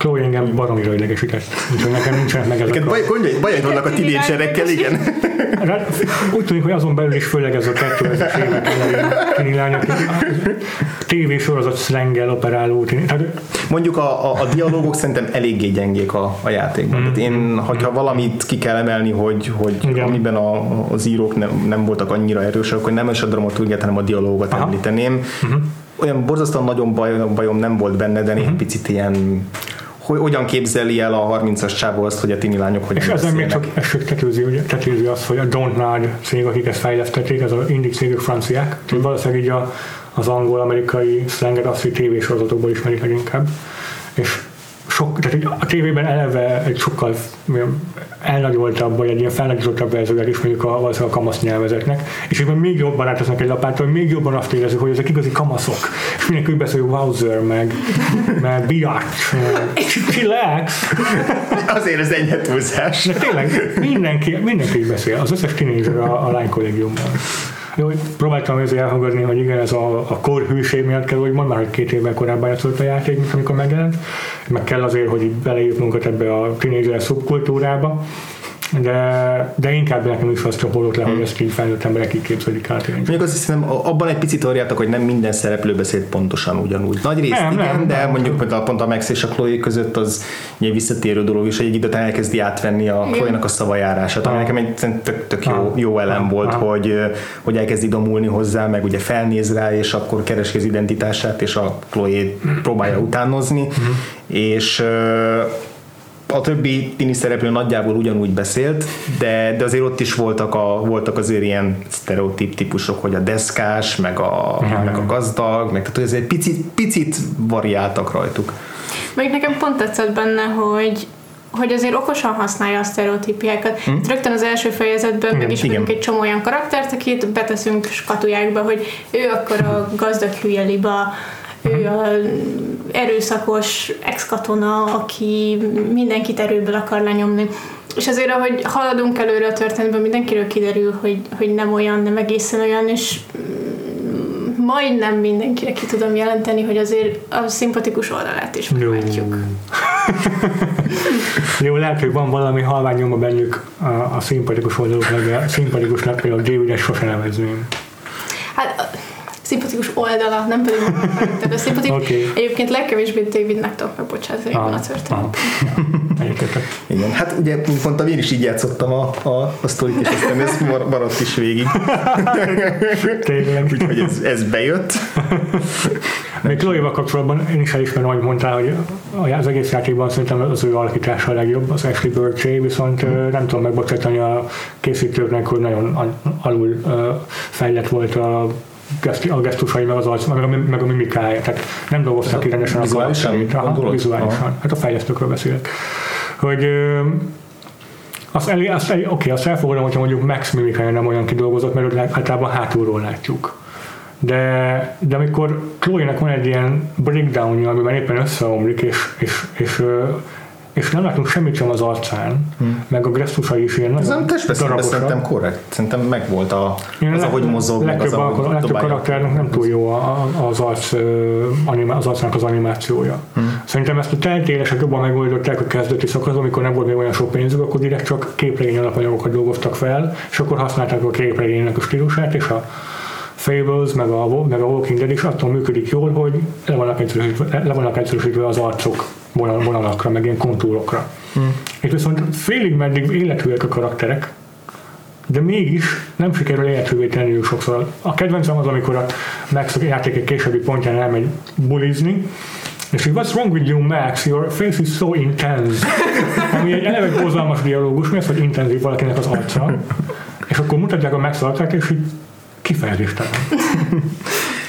Chloe engem baromira idegesített, úgyhogy nekem nincsenek meg ezek baj. Baj, vannak a tinédzserekkel, igen. Úgy tűnik, hogy azon belül is főleg ez a 2000-es évek elején lány, aki tévésorozat szlengel operáló Tehát... Mondjuk a, a, a dialógok szerintem eléggé gyengék a, a játékban. Mm. Tehát én, hogyha valamit ki kell emelni, hogy, hogy igen. amiben a, az írók nem, nem voltak annyira erősek, akkor nem is a dramaturgiát, hanem a dialógot Aha. említeném. Mm-hmm. Olyan borzasztóan nagyon baj, bajom nem volt benne, de mm-hmm. picit ilyen hogy hogyan képzeli el a 30-as csávó azt, hogy a tini lányok hogyan És ezen még csak esők tetőzi, ugye, tetőzi azt, hogy a Don't Nod cég, akik ezt fejlesztették, ez az indik cégük franciák, mm. valószínűleg így a, az angol-amerikai szlenget azt, hogy tévésorozatokból ismerik leginkább. És sok, tehát a tévében eleve egy sokkal elnagyoltabb, vagy egy ilyen felnagyozottabb verzióját is mondjuk a, a kamasz nyelvezetnek, és ebben még jobban átesznek egy hogy még jobban azt érezzük, hogy ezek igazi kamaszok, és mindenki beszél, hogy Wowzer, meg, meg biatch, chillax. Azért ez enyhe túlzás. De tényleg mindenki, mindenki beszél, az összes tínézser a, a lány kollégiumban. Jó, próbáltam azért elhallgatni, hogy igen, ez a, a kor hűség miatt kell, hogy mondd már, hogy két évvel korábban játszott a játék, mint amikor megjelent, meg kell azért, hogy beleírnunk ebbe a tínézser szubkultúrába, de, de inkább nekem is azt csapódott le, hogy ezt így felnőtt emberek így képzelik át. Mondjuk azt hiszem, abban egy picit orjátok, hogy nem minden szereplő beszélt pontosan ugyanúgy. Nagy részt nem, igen, nem, de nem, mondjuk nem. pont a Max és a Chloe között az egy visszatérő dolog is, hogy egy időt elkezdi átvenni a Chloe-nak a szavajárását, ami nekem egy tök, tök jó, jó elem volt, hogy, hogy elkezdi domulni hozzá, meg ugye felnéz rá, és akkor keresi az identitását, és a Chloe próbálja utánozni, uh-huh. és a többi tini szereplő nagyjából ugyanúgy beszélt, de, de azért ott is voltak, a, voltak azért ilyen sztereotíp típusok, hogy a deszkás, meg a, uh-huh. meg a gazdag, meg tehát hogy egy picit, picit variáltak rajtuk. Még nekem pont tetszett benne, hogy hogy azért okosan használja a sztereotípiákat. Hmm. Rögtön az első fejezetben megismerünk egy csomó olyan karaktert, akit beteszünk skatujákba, hogy ő akkor a gazdag hülye liba, ő a erőszakos ex-katona, aki mindenkit erőből akar lenyomni. És azért, ahogy haladunk előre a történetben, mindenkiről kiderül, hogy, hogy nem olyan, nem egészen olyan, és majdnem mindenkire ki tudom jelenteni, hogy azért a szimpatikus oldalát is meglátjuk. Jó, lehet, hogy van valami halvány nyoma bennük a, a szimpatikus oldaluknak, de a szimpatikusnak például David-et sose nevezném. Hát szimpatikus oldala, nem pedig a de szimpatikus. Oké. Egyébként legkevésbé Davidnek tudok megbocsátani ebben a történetben. Igen, hát ugye, mint mondtam, én is így játszottam a, a, a sztorit, és aztán ez mar- maradt is végig. Tényleg. Úgyhogy ez, ez bejött. Még Chloe-val kapcsolatban én is elismerem, hogy mondtál, hogy az egész játékban szerintem az ő alakítása a legjobb, az Ashley Birché, viszont mm. nem tudom megbocsátani a készítőknek, hogy nagyon al- alul fejlett volt a a gesztusai, meg az arc, meg a, meg a mimikája, tehát nem dolgoztak ki rendesen a karakterét. Aha, vizuálisan. Aha. Hát a fejlesztőkről beszélek. Hogy azt, el, azt, el, oké, azt elfogadom, hogyha mondjuk Max mimikája nem olyan kidolgozott, mert általában hátulról látjuk. De, de amikor Chloe-nek van egy ilyen breakdownja, amiben éppen összeomlik, és, és, és, és nem látunk semmit sem az arcán, hmm. meg a gesztusai is ilyen nagyon daragosak. szerintem korrekt. Szerintem megvolt a, Én az, ahogy mozog, meg az, ahogy a legtöbb karakternek nem túl jó a- az, arc, az arcnak az animációja. Hmm. Szerintem ezt a teltélesek jobban megoldották a kezdeti szakaszban, amikor nem volt még olyan sok pénzük, akkor direkt csak képregény alapanyagokat dolgoztak fel, és akkor használták a képregénynek a stílusát, és a Fables, meg a, meg a Walking Dead is attól működik jól, hogy le vannak egyszerűsítve, le vannak egyszerűsítve az arcok vonalakra, meg ilyen kontúrokra. Hmm. És viszont félig meddig életűek a karakterek, de mégis nem sikerül élethűvé tenniük sokszor. A kedvencem az, amikor a Max a játék egy későbbi pontján elmegy bulizni, és így, what's wrong with you, Max? Your face is so intense. Ami egy eleve borzalmas dialógus, mi az, hogy intenzív valakinek az arca. És akkor mutatják a Max arcát, és így kifejezéstelen.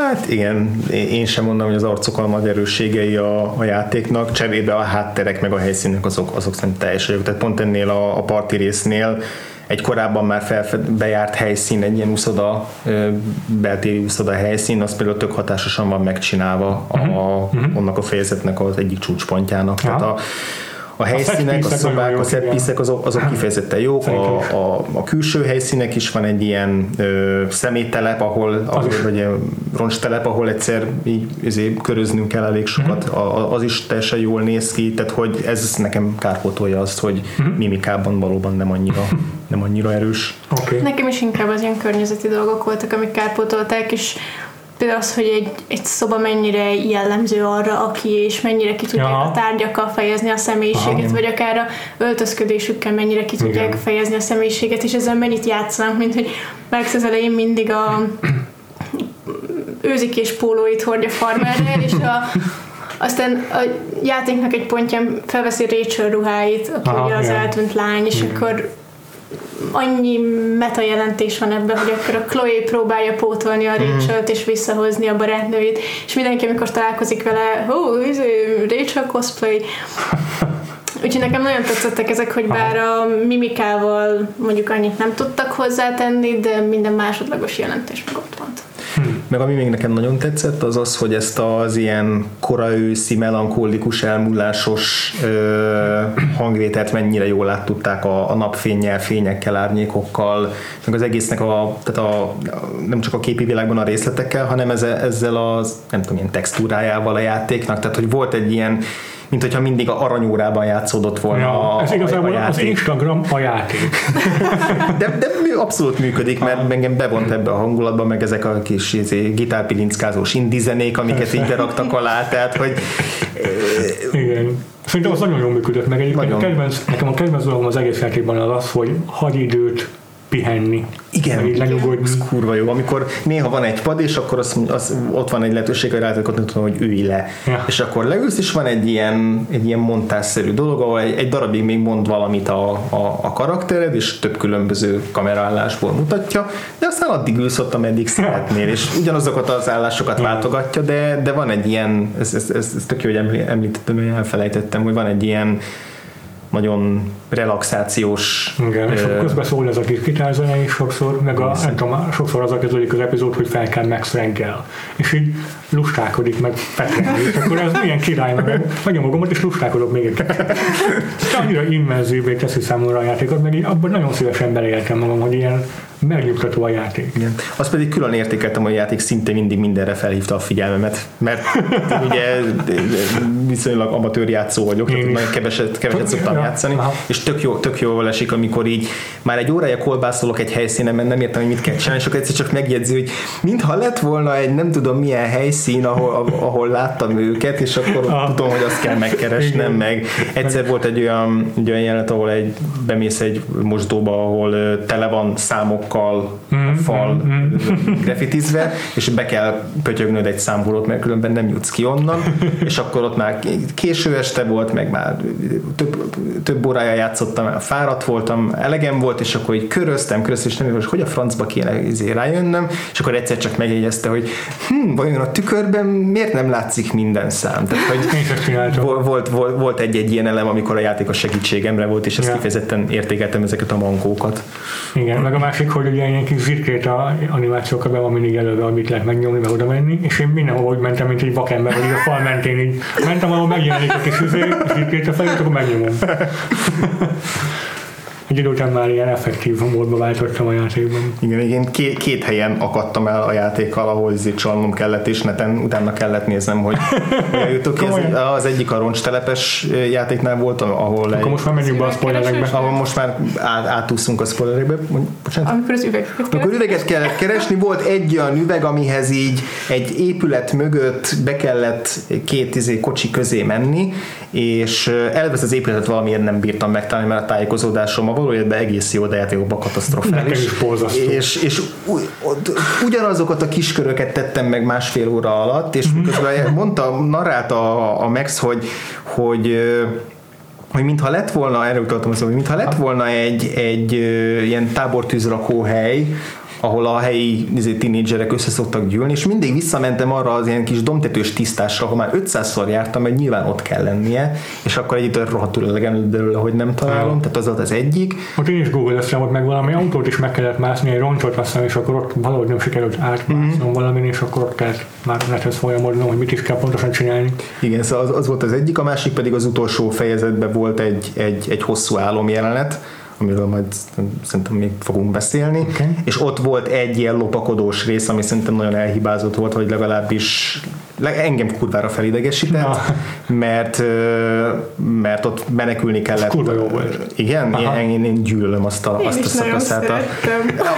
Hát igen, én sem mondom, hogy az arcok a nagy erősségei a, a játéknak, cserébe a hátterek meg a helyszínek azok, azok szerintem teljesen jók. Tehát pont ennél a, a parti résznél egy korábban már felfed, bejárt helyszín, egy ilyen úszoda, beltéri úszoda helyszín, az például tök hatásosan van megcsinálva a, a, annak a fejezetnek az egyik csúcspontjának. Tehát Ja. a, a helyszínek, a, nagyon szobák, a setpiece azok, azok kifejezetten jók, a, a, a külső helyszínek is van egy ilyen ö, szeméttelep, ahol, ahol vagy ilyen roncstelep, ahol egyszer így ezért köröznünk kell elég sokat, Mhm. a, a- az is teljesen jól néz ki, tehát hogy ez nekem kárpótolja azt, hogy Mhm. mimikában valóban nem annyira, nem annyira erős. Okay. Nekem is inkább az ilyen környezeti dolgok voltak, amik kárpótolták, és például az, hogy egy, egy szoba mennyire jellemző arra, aki, és mennyire ki tudják Ja. a tárgyakkal fejezni a személyiséget, Aha. vagy akár a öltözködésükkel mennyire ki tudják Igen. fejezni a személyiséget, és ezzel mennyit játszanak, mint hogy Max az elején mindig a őzikés pólóit hordja farmerrel, és a, aztán a játéknak egy pontján felveszi Rachel ruháit, aki Aha, ugye az eltűnt lány, és akkor annyi meta jelentés van ebben, hogy akkor a Chloe próbálja pótolni a Rachel-t és visszahozni a barátnőjét, és mindenki, amikor találkozik vele, ó, oh, Rachel cosplay. Úgyhogy nekem nagyon tetszettek ezek, hogy bár a mimikával mondjuk annyit nem tudtak hozzátenni, de minden másodlagos jelentés meg ott volt. Meg ami még nekem nagyon tetszett, az az, hogy ezt az ilyen kora őszi, melankólikus, elmúlásos ö, hangvételt mennyire jól át tudták a, a napfényel, fényekkel, árnyékokkal, meg az egésznek a, tehát a, nem csak a képi világban a részletekkel, hanem ezzel, ezzel az, nem tudom, ilyen textúrájával a játéknak, tehát hogy volt egy ilyen mint hogyha mindig a aranyórában játszódott volna Ja, a, ez a, igazából a az játék. Instagram a játék. De, de abszolút működik, mert engem bevont ebbe a hangulatba, meg ezek a kis izé, gitárpilinckázós indi zenék, amiket így beraktak alá, tehát hogy Igen. Szerintem az nagyon jól működött, meg egyébként a Nagyon. kedvenc, nekem a kedvenc dolgom az egész játékban az az, hogy hagy időt pihenni. igen, ez kurva jó. Amikor néha van egy pad, és akkor az, az, ott van egy lehetőség, hogy rá tudod, hogy ülj le. Ja. És akkor leülsz, és van egy ilyen, egy ilyen montásszerű dolog, ahol egy, egy darabig még mond valamit a, a, a karaktered, és több különböző kameraállásból mutatja, de aztán addig ülsz ott, ameddig szeretnél, és ugyanazokat az állásokat váltogatja, de, de van egy ilyen, ez, ez, ez, ez tök jó, hogy emlí- említettem, hogy elfelejtettem, hogy van egy ilyen nagyon relaxációs Igen, és ö, közben szól ez a gitárzene is sokszor, meg a, nem tudom, sokszor az a kezdődik az epizód, hogy fel kell Max reggel. És így lustálkodik, meg petrengli, és akkor ez milyen király, meg megnyomom a gombot, és lustálkodok még egy kicsit. És annyira immerzívvé teszi számomra a játékot, meg abban nagyon szívesen beleéltem magam, hogy ilyen megnyugtató a játék. Igen. Azt pedig külön értékeltem, hogy a játék szinte mindig mindenre felhívta a figyelmemet, mert ugye viszonylag amatőr játszó vagyok, tehát is. nagyon keveset, keveset szoktam Ja, játszani, aha. és tök, jó, tök jól esik, amikor így már egy órája kolbászolok egy helyszínen, mert nem értem, hogy mit kell csinálni, és akkor egyszer csak megjegyzi, hogy mintha lett volna egy nem tudom milyen helyszín, ahol, ahol láttam őket, és akkor Aha. tudom, hogy azt kell megkeresnem, meg. Egyszer volt egy olyan, egy olyan jelenet, ahol egy, bemész egy mosdóba, ahol tele van számokkal a fal mhm, grafitizve, és be kell pötyögnöd egy számhúrót, mert különben nem jutsz ki onnan, és akkor ott már késő este volt, meg már több, több órája játszottam, fáradt voltam, elegem volt, és akkor így köröztem, köröztem, és nem hogy a francba kéne izé rájönnöm, és akkor egyszer csak megjegyezte, hogy hm, vajon a tükörben miért nem látszik minden szám? Tehát, hogy volt, volt, volt egy-egy ilyen elem, amikor a játék a segítségemre volt, és ezt Ja. kifejezetten értékeltem ezeket a mankókat. Igen, meg a másik, hogy ugye ilyen kis zsirkét a animációkkal be van mindig előve, hogy mit lehet megnyomni, meg oda menni, és én mindenhol úgy mentem, mint egy vakember, így a fal mentén így mentem, ahol megjelenik a kis izé, zsirkét a felé, akkor megnyomom. Egy idő után már ilyen effektív módba váltottam a játékban. Igen, én két, két helyen akadtam el a játékkal, ahol izé csalnom kellett, és neten utána kellett néznem, hogy hogy jutok ki. Ez, az egyik a roncstelepes játéknál volt, ahol egy, Akkor most már menjünk be a spoilerekbe. ahol most már át, átúszunk a spoilerekbe. Bocsánat. Amikor az üvegeket Amikor üveget kellett keresni, volt egy olyan üveg, amihez így egy épület mögött be kellett két izé, kocsi közé menni, és elvesz az épületet valamiért nem bírtam megtalálni, mert a tájékozódásom a valójában egész jó, de játékokban katasztrofális. És, és ugyanazokat a kisköröket tettem meg másfél óra alatt, és miközben mondta, narrálta a, a Max, hogy, hogy hogy mintha lett volna, erre utaltam hogy mintha lett volna egy, egy ilyen tábortűzrakóhely, ahol a helyi izé, tinédzserek össze szoktak gyűlni, és mindig visszamentem arra az ilyen kis domtetős tisztásra, ahol már 500-szor jártam, mert nyilván ott kell lennie, és akkor egy idő rohadtul elegem belőle, hogy nem találom, tehát az volt az egyik. Ott én is google ott meg valami autót is meg kellett mászni, egy roncsot azt hiszem, és akkor ott valahogy nem sikerült átmásznom valamin, és akkor ott kellett már nethez folyamodnom, hogy mit is kell pontosan csinálni. Igen, szóval az, az volt az egyik, a másik pedig az utolsó fejezetben volt egy, egy, egy hosszú álomjelenet, amiről majd szerintem még fogunk beszélni, Oké. és ott volt egy ilyen lopakodós rész, ami szerintem nagyon elhibázott volt, vagy legalábbis le- engem kurvára felidegesített, Na. mert, mert ott menekülni kellett. kurva jó volt. Igen, Aha. én, én, én gyűlölöm azt a, Én azt a szakaszát. A,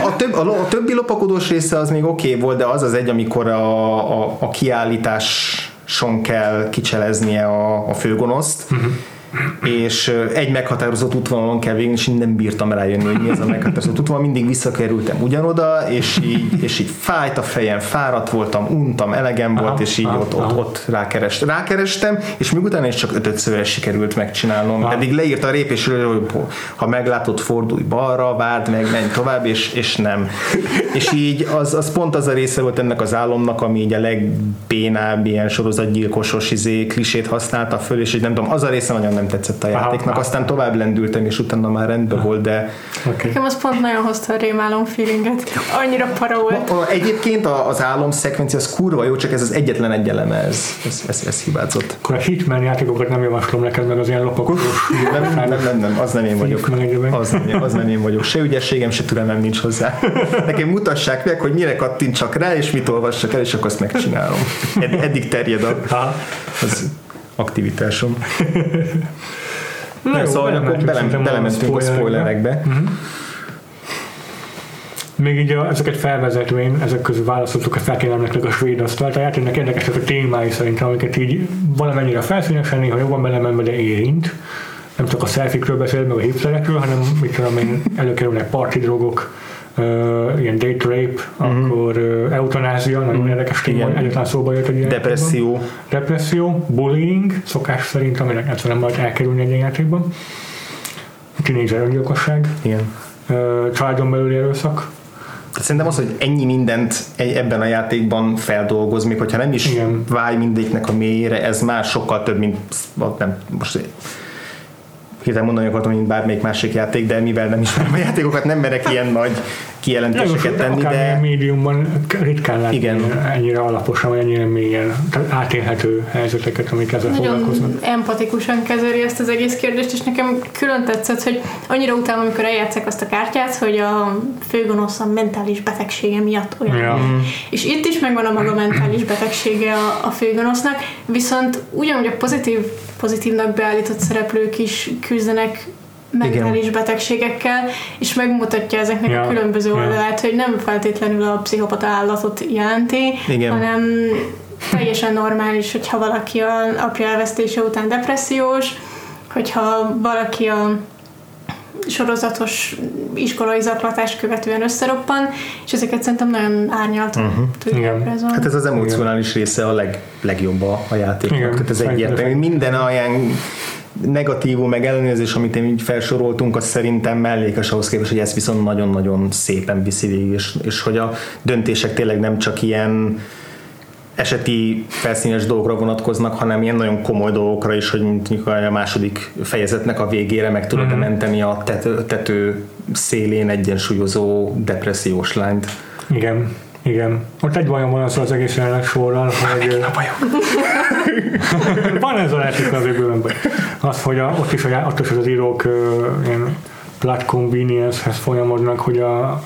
a, több, a, a többi lopakodós része az még oké okay volt, de az az egy, amikor a, a, a kiállításon kell kicseleznie a, a főgonoszt, uh-huh. És egy meghatározott útvonalon kell végni, és én nem bírtam rájönni, hogy mi az a meghatározott útvonal, mindig visszakerültem ugyanoda, és így, és így fájt a fejem, fáradt voltam, untam, elegem Aha, volt, és így aha, ott, ott, aha. ott rákerest, rákerestem, és még utána is csak ötödszörre sikerült megcsinálnom. Aha. Pedig leírta a répésről, hogy ha meglátod, fordulj balra, várd meg, menj tovább, és, és nem. és így az, az pont az a része volt ennek az álomnak, ami így a legbénább ilyen sorozatgyilkosos izé, klisét használta föl, és így nem tudom, az a része nagyon nem tetszett a játéknak, aha. aztán tovább lendültem, és utána már rendben volt, de Oké. Nekem az pont nagyon hozta a rémálom feelinget. Annyira para volt. Egyébként az álom szekvencia az kurva jó, csak ez az egyetlen egy eleme, ez, ez, ez, ez hibázott. Akkor a Hitman játékokat nem javaslom neked, meg az ilyen lopakodós Nem, nem, nem, nem, nem, az nem én vagyok. Az nem, az nem én vagyok. Se ügyességem, se türelmem nincs hozzá. Nekem mutassák meg, hogy mire kattintsak rá, és mit olvassak el, és akkor azt megcsinálom. Ed, eddig terjed a, Ha. az aktivitásom. Na Ja, szóval akkor bele, belementünk a spoilerekbe. Még így a, ezeket felvezetvén, ezek közül választottuk a felkérelemnek a svéd asztalt. A játéknak érdekesek a témái szerintem, amiket így valamennyire felszínesen, néha jobban belemenve, de érint. Nem csak a selfikről beszél, meg a hipsterekről, hanem mit tudom én, előkerülnek party drogok, uh, ilyen date rape, akkor uh, eutanázia, nagyon érdekes téma, egyetlen szóba jött egy ilyen játékban. Depresszió. Depresszió, bullying, szokás szerint, aminek nem tudom majd elkerülni egy ilyen játékban. Tínédzser öngyilkosság, Igen. ö, családon belüli erőszak, Szerintem az, hogy ennyi mindent ebben a játékban feldolgoz, még hogyha nem is Igen. vágy mindegyiknek a mélyére, ez már sokkal több, mint nem, most hirtelen mondani akartam, mint bármelyik másik játék, de mivel nem ismerem a játékokat, nem merek ilyen nagy kijelentéseket tenni, de... médiumban ritkán látni Igen. ennyire alaposan, vagy ennyire mélyen átélhető helyzeteket, amik ezzel Nagyon foglalkoznak. empatikusan kezeli ezt az egész kérdést, és nekem külön tetszett, hogy annyira utálom, amikor eljátszák azt a kártyát, hogy a főgonosz a mentális betegsége miatt olyan. Ja. És itt is megvan a maga mentális betegsége a, a főgonosznak, viszont ugyanúgy a pozitív, pozitívnak beállított szereplők is küzdenek mentális Igen. betegségekkel, és megmutatja ezeknek ja. a különböző oldalát, ja. hogy nem feltétlenül a pszichopata állatot jelenti, Igen. hanem teljesen normális, hogyha valaki a apja elvesztése után depressziós, hogyha valaki a sorozatos iskolai zaklatást követően összeroppan, és ezeket szerintem nagyon árnyaltan uh-huh. tudjuk Hát ez az emocionális része a leg, legjobb a, játéknak. Igen, Tehát ez egyértelmű. Minden olyan negatívum, meg ellenőrzés, amit én így felsoroltunk, az szerintem mellékes ahhoz képest, hogy ez viszont nagyon-nagyon szépen viszi végig, és, és hogy a döntések tényleg nem csak ilyen eseti felszínes dolgokra vonatkoznak, hanem ilyen nagyon komoly dolgokra is, hogy mondjuk a második fejezetnek a végére meg tudod mm-hmm. menteni a tető, tető szélén egyensúlyozó depressziós lányt. Igen. Igen. Ott egy bajom van az az egész jelenet sorral, hogy... a bajom. van ez a lehetőség az baj. Az, hogy a, ott, is, a, ott is az írók ilyen plot convenience-hez folyamodnak, hogy a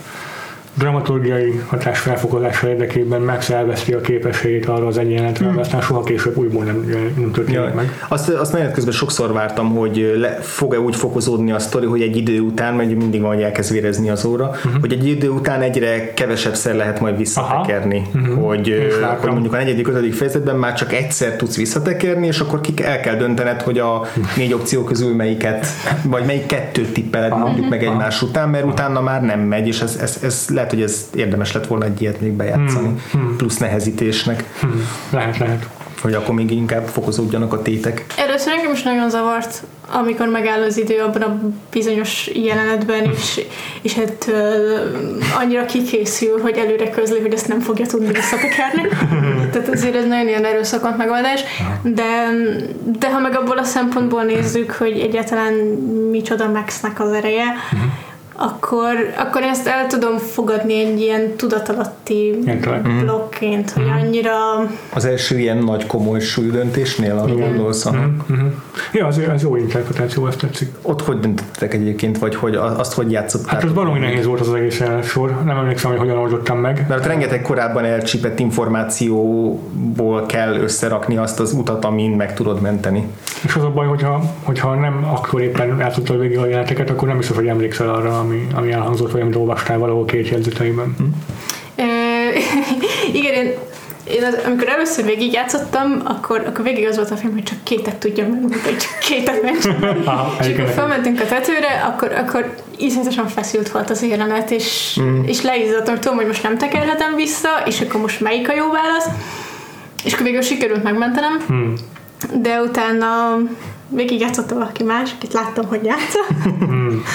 dramaturgiai hatás felfokozása érdekében Max elveszti a képességét arra az egyenletre, hmm. aztán soha később újból nem, nem történik ja. meg. Azt, azt menet közben sokszor vártam, hogy le, fog-e úgy fokozódni a sztori, hogy egy idő után, mert mindig van, hogy elkezd vérezni az óra, uh-huh. hogy egy idő után egyre kevesebb szer lehet majd visszatekerni, uh-huh. hogy, hogy mondjuk a negyedik, ötödik fejezetben már csak egyszer tudsz visszatekerni, és akkor ki el kell döntened, hogy a négy opció közül melyiket, vagy melyik kettőt tippeled Aha. mondjuk meg egymás után, mert utána már nem megy, és ez, ez, ez lehet, hogy ez érdemes lett volna egy ilyet még bejátszani, hmm, hmm. plusz nehezítésnek. Hmm. Lehet, lehet. Hogy akkor még inkább fokozódjanak a tétek. Először engem is nagyon zavart, amikor megáll az idő abban a bizonyos jelenetben, és, és hát uh, annyira kikészül, hogy előre közli, hogy ezt nem fogja tudni visszatekerni. Tehát azért ez nagyon ilyen erőszakont megoldás. De, de ha meg abból a szempontból nézzük, hogy egyáltalán micsoda Maxnek az ereje, uh-huh akkor, akkor ezt el tudom fogadni egy ilyen tudatalatti mm. blokként, hogy mm. annyira... Az első ilyen nagy komoly súlydöntésnél arra gondolsz? Mm. Mm. Ja, az, az jó interpretáció, azt tetszik. Ott hogy döntöttek egyébként, vagy hogy azt hogy játszották? Hát az baromi nehéz volt az, az egész sor, nem emlékszem, hogy hogyan oldottam meg. Mert rengeteg korábban elcsípett információból kell összerakni azt az utat, amin meg tudod menteni. És az a baj, hogyha, hogyha nem akkor éppen játszottad végig a jeleneteket, akkor nem biztos, hogy emlékszel arra, ami, ami elhangzott, vagy amit olvastál valahol két jegyzeteiben. Hm? igen, én én az, amikor először végig játszottam, akkor, akkor végig az volt a film, hogy csak kétet tudjam hogy csak kétet meg. és akkor felmentünk a tetőre, akkor, akkor iszonyatosan feszült volt az jelenet, és, mm. és leizzadtam, tudom, hogy most nem tekerhetem vissza, és akkor most melyik a jó válasz. És akkor végül sikerült megmentenem, mm. de utána végig játszott valaki más, akit láttam, hogy játszott. Mm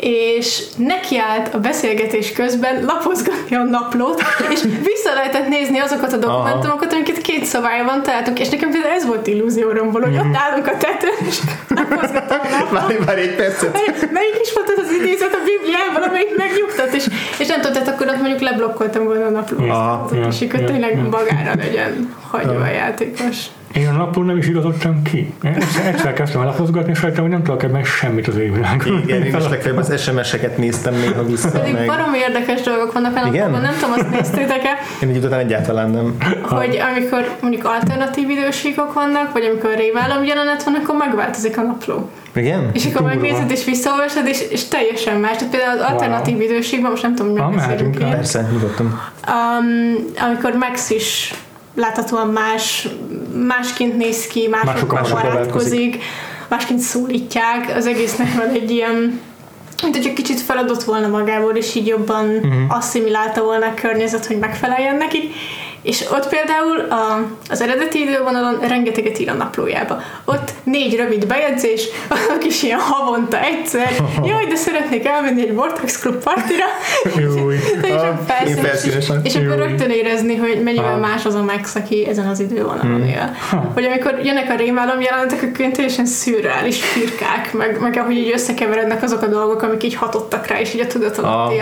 és nekiállt a beszélgetés közben lapozgatni a naplót, és vissza lehetett nézni azokat a dokumentumokat, amiket két szabályban találtunk, és nekem például ez volt illúzióromból, hogy ott állunk a tetőn, és lapozgattam Várj, várj egy percet. Melyik is volt az az idézet a Bibliában, amelyik megnyugtat, és, és nem tehát akkor ott mondjuk leblokkoltam volna a naplót, és tényleg magára legyen hagyva a játékos. Én a napon nem is igazodtam ki. Egyszer, egyszer kezdtem el lapozgatni, és rájöttem, hogy nem tudok ebben semmit az égvilágon. Igen, én is legfeljebb az SMS-eket néztem néha vissza. Pedig meg... baromi érdekes dolgok vannak a napokban, nem tudom, azt néztétek-e? Én így után egyáltalán nem. Hogy amikor mondjuk alternatív idősíkok vannak, vagy amikor réválom jelenet van, akkor megváltozik a napló. Igen? És akkor megnézed és visszaolvasod, és, és teljesen más. Tehát például az alternatív wow. időségben, most nem tudom, hogy megbeszélünk Persze, nyugodtan. Um, amikor Max is láthatóan más, másként néz ki, másokkal barátkozik, másként szólítják, az egésznek van egy ilyen mint hogyha kicsit feladott volna magából, és így jobban uh-huh. asszimilálta volna a környezet, hogy megfeleljen neki. És ott például a, az eredeti idővonalon rengeteget ír a naplójába. Ott négy rövid bejegyzés, annak is ilyen havonta egyszer. Jaj, de szeretnék elmenni egy Vortex Club partira. Júj. És, Ah, és, akkor rögtön érezni, hogy mennyivel Ah. más az a Max, aki ezen az idővonalon él. Hogy amikor jönnek a rémálom jelentek, akkor teljesen szürreális firkák, meg, meg ahogy így összekeverednek azok a dolgok, amik így hatottak rá, és így a tudat alatt Ah.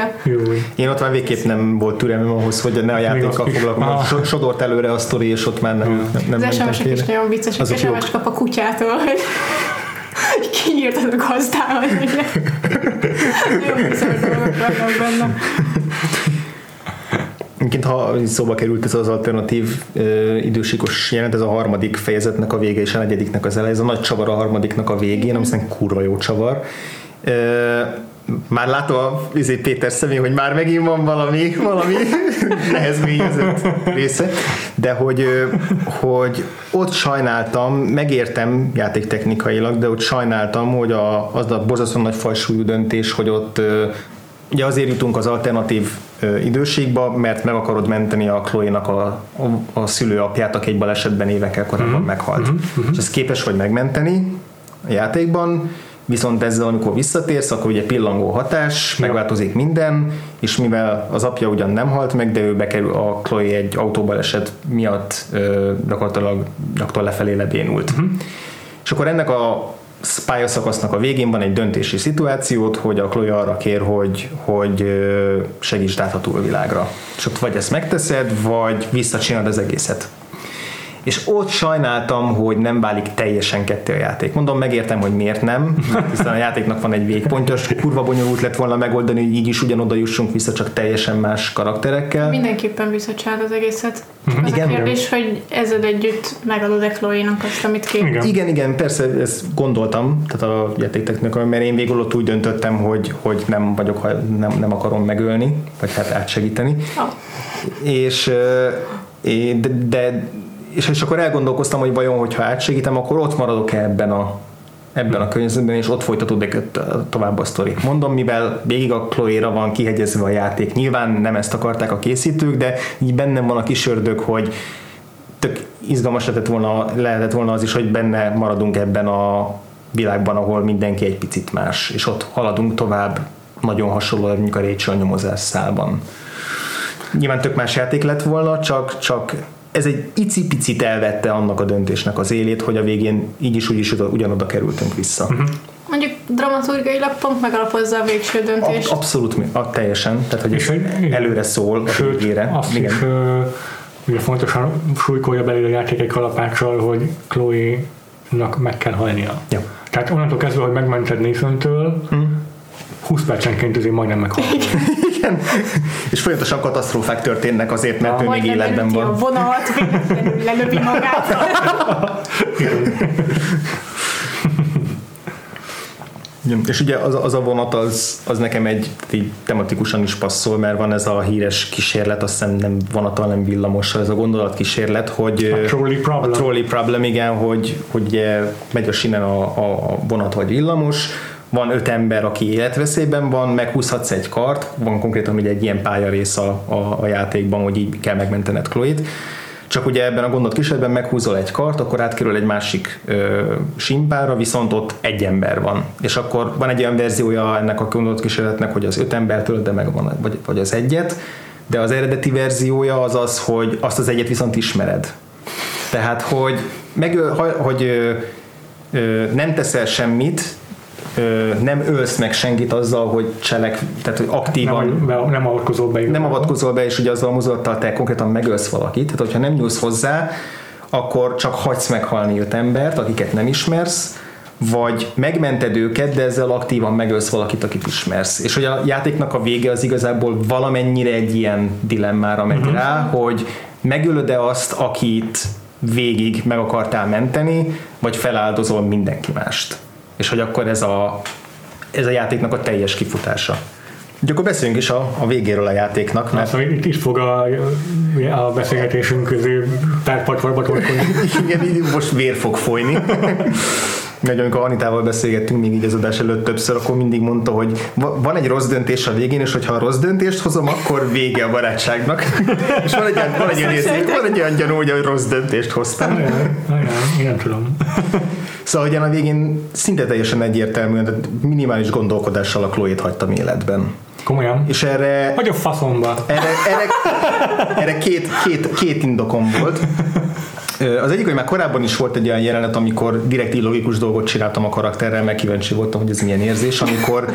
Én ott már végképp nem volt türelmem ahhoz, hogy ne a játékkal foglalkozom. So- Sodort előre a sztori, és ott már nem, nem, nem Az SMS-ek is nagyon viccesek, Azok SMS jók. kap a kutyától, hogy hogy kiírtad a gazdához. Nagyon bizarr dolgok vannak benne. Egyébként, ha szóba került ez az alternatív ö, idősíkos jelent, ez a harmadik fejezetnek a vége és a negyediknek az eleje, ez a nagy csavar a harmadiknak a végén, ami szerintem kurva jó csavar. Ö, már látom a izé, Péter szemén, hogy már megint van valami, valami nehezményezett része, de hogy, hogy ott sajnáltam, megértem játéktechnikailag, de ott sajnáltam, hogy a, az a borzasztóan nagy fajsúlyú döntés, hogy ott Ugye azért jutunk az alternatív időségbe, mert meg akarod menteni a Chloe-nak a, a, a szülőapját, aki egy balesetben évekkel korábban mm-hmm. meghalt. Mm-hmm. És ezt képes vagy megmenteni a játékban, viszont ezzel, amikor visszatérsz, akkor ugye pillangó hatás, Ja. megváltozik minden, és mivel az apja ugyan nem halt meg, de ő bekerül a Chloe egy autóbaleset miatt ö, gyakorlatilag nyaktól lefelé lebénult. Mm-hmm. És akkor ennek a pályaszakasznak a végén van egy döntési szituációt, hogy a Chloe arra kér, hogy, hogy segítsd át a túlvilágra. És ott vagy ezt megteszed, vagy visszacsinálod az egészet. És ott sajnáltam, hogy nem válik teljesen ketté a játék. Mondom, megértem, hogy miért nem, hiszen a játéknak van egy végpontja, és kurva bonyolult lett volna megoldani, hogy így is ugyanoda jussunk vissza, csak teljesen más karakterekkel. Mindenképpen visszacsáld az egészet. Az Igen, a kérdés, hogy ezzel együtt megadod-e Chloe-nak azt, amit kér. Igen. Igen, igen, persze ezt gondoltam, tehát a játéktechnika, mert én végül ott úgy döntöttem, hogy, hogy nem vagyok, ha nem, nem akarom megölni, vagy hát átsegíteni. Ah. És, de, de és, és akkor elgondolkoztam, hogy vajon, hogyha átsegítem, akkor ott maradok-e ebben a ebben a környezetben, és ott folytatódik tovább a sztori. Mondom, mivel végig a Chloe-ra van kihegyezve a játék, nyilván nem ezt akarták a készítők, de így bennem van a kis ördög, hogy tök izgalmas lehetett volna, lehetett volna az is, hogy benne maradunk ebben a világban, ahol mindenki egy picit más, és ott haladunk tovább nagyon hasonló, mint a Rachel nyomozás szálban. Nyilván tök más játék lett volna, csak, csak ez egy icipicit elvette annak a döntésnek az élét, hogy a végén így is úgy is oda- ugyanoda kerültünk vissza. Uh-huh. Mondjuk dramaturgiailag pont megalapozza a végső döntést. abszolút, mi- a, teljesen, tehát hogy És hogy- előre szól a Sőt, végére. azt is ö, ugye fontosan súlykolja belé a játék egy kalapáccsal, hogy Chloe-nak meg kell halnia. Ja. Tehát onnantól kezdve, hogy megmented Nathan-től, Hmm. 20 percenként azért majdnem meghal. Igen. És folyamatosan katasztrófák történnek azért, mert ő még életben elüti a van. vonalat, véletlenül lelövi magát. Igen. És ugye az, az a vonat az, az nekem egy így tematikusan is passzol, mert van ez a híres kísérlet, azt hiszem nem vonattal, nem villamossal, ez a gondolatkísérlet, hogy A trolley problem. A trolley problem, igen, hogy, hogy ugye megy a sinen a, a, a vonat vagy villamos, van öt ember, aki életveszélyben van, meghúzhatsz egy kart, van konkrétan ugye egy ilyen pályarész a, a, a játékban, hogy így kell megmentened Chloe-t, csak ugye ebben a gondolat kísérletben meghúzol egy kart, akkor átkerül egy másik ö, simpára, viszont ott egy ember van. És akkor van egy olyan verziója ennek a gondolat kísérletnek, hogy az öt embertől, de meg van, vagy, vagy az egyet, de az eredeti verziója az az, hogy azt az egyet viszont ismered. Tehát, hogy, meg, hogy ö, ö, nem teszel semmit, ö, nem ölsz meg senkit azzal, hogy cselek, tehát hogy aktívan Nem, be, nem avatkozol be. nem avatkozol be, és ugye azzal a mozdulattal te konkrétan megölsz valakit, tehát hogyha nem nyúlsz hozzá, akkor csak hagysz meghalni öt embert, akiket nem ismersz, vagy megmented őket, de ezzel aktívan megölsz valakit, akit ismersz. És hogy a játéknak a vége az igazából valamennyire egy ilyen dilemmára megy uh-huh. rá, hogy megölöd-e azt, akit végig meg akartál menteni, vagy feláldozol mindenki mást. És hogy akkor ez a, ez a játéknak a teljes kifutása. Úgyhogy akkor beszéljünk is a, a végéről a játéknak, mert Azt, itt, itt fog a, a beszélgetésünk közé tárpatvarba torkolni. igen, így most vér fog folyni. Meg amikor Anitával beszélgettünk még így az adás előtt többször, akkor mindig mondta, hogy va- van egy rossz döntés a végén, és hogyha a rossz döntést hozom, akkor vége a barátságnak. és van egy, olyan- van egy, olyan érzék, van egy olyan gyanú, hogy a rossz döntést hoztam. Ajaj, ajaj, én nem tudom. Szóval, hogy én a végén szinte teljesen egyértelműen, tehát minimális gondolkodással a Chloe-t hagytam életben. Komolyan. És erre, Vagy a faszomba. erre, erre, erre két, két, két indokom volt. Az egyik, hogy már korábban is volt egy olyan jelenet, amikor direkt illogikus dolgot csináltam a karakterrel, meg kíváncsi voltam, hogy ez milyen érzés, amikor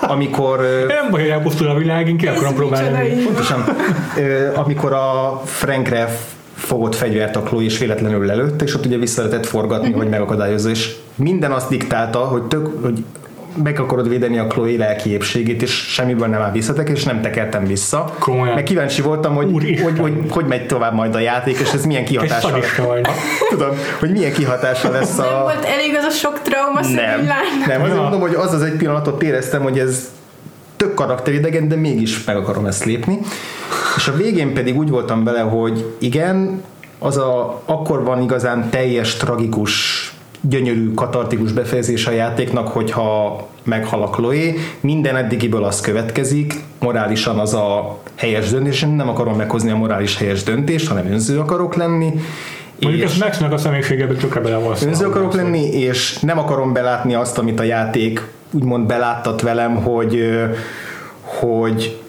amikor Nem baj, hogy elpusztul a világ, ki akarom próbálni. Pontosan. Amikor a Frankre fogott fegyvert a Chloe, és véletlenül lelőtte, és ott ugye vissza lehetett forgatni, Mhm. hogy megakadályozza, és minden azt diktálta, hogy tök, hogy meg akarod védeni a Chloe lelki épségét, és semmiből nem áll visszatek, és nem tekertem vissza. Komolyan. Meg kíváncsi voltam, hogy Úristen. hogy, hogy, hogy megy tovább majd a játék, és ez milyen kihatással szadista vagy. Tudom, hogy milyen kihatása lesz Nem a... volt elég az a sok trauma Nem, nem, azért Ja. mondom, hogy az az egy pillanatot éreztem, hogy ez tök karakteridegen, de mégis meg akarom ezt lépni. És a végén pedig úgy voltam vele, hogy igen, az a, akkor van igazán teljes, tragikus, gyönyörű, katartikus befejezés a játéknak, hogyha meghal a Chloe, minden eddigiből az következik, morálisan az a helyes döntés, én nem akarom meghozni a morális helyes döntést, hanem önző akarok lenni, Mondjuk és- ez Maxnek a személyiségebe tökre bele van Önző akarok lenni, és nem akarom belátni azt, amit a játék úgymond beláttat velem, hogy, hogy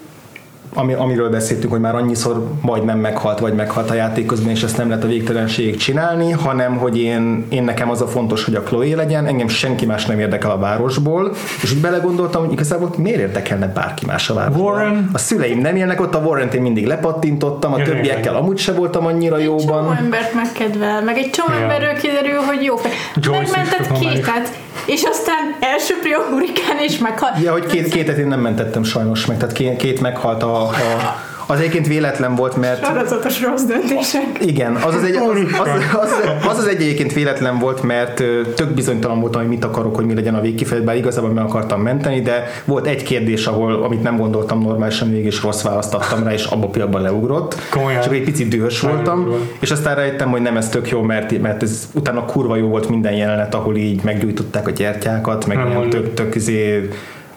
ami, amiről beszéltünk, hogy már annyiszor majdnem meghalt, vagy meghalt a játék közben, és ezt nem lehet a végtelenségig csinálni, hanem hogy én, én nekem az a fontos, hogy a Chloe legyen, engem senki más nem érdekel a városból, és úgy belegondoltam, hogy igazából miért érdekelne bárki más a városból. Warren. A szüleim nem élnek ott, a Warren-t én mindig lepattintottam, a Igen, többiekkel igen. amúgy se voltam annyira Csomó jóban. embert megkedvel, meg egy csomó Ja. emberről kiderül, hogy jó fej. Joyce Megmentett kétet, és aztán elsöpri a hurikán, és meghal. Ja, hogy két, kétet én nem mentettem sajnos meg, tehát két, két meghalt a, a az egyébként véletlen volt, mert Sorozatos rossz döntések. igen, az az, egy, az, az, az, az, az egy egyébként véletlen volt, mert tök bizonytalan voltam, hogy mit akarok, hogy mi legyen a végkifejezés, bár igazából meg akartam menteni, de volt egy kérdés, ahol, amit nem gondoltam normálisan végig, és rossz választ adtam rá, és abba pillanatban leugrott. Komolyan. Csak egy picit dühös voltam, és aztán rájöttem, hogy nem ez tök jó, mert, mert ez utána kurva jó volt minden jelenet, ahol így meggyújtották a gyertyákat, meg Nem mondod. tök, tök izé,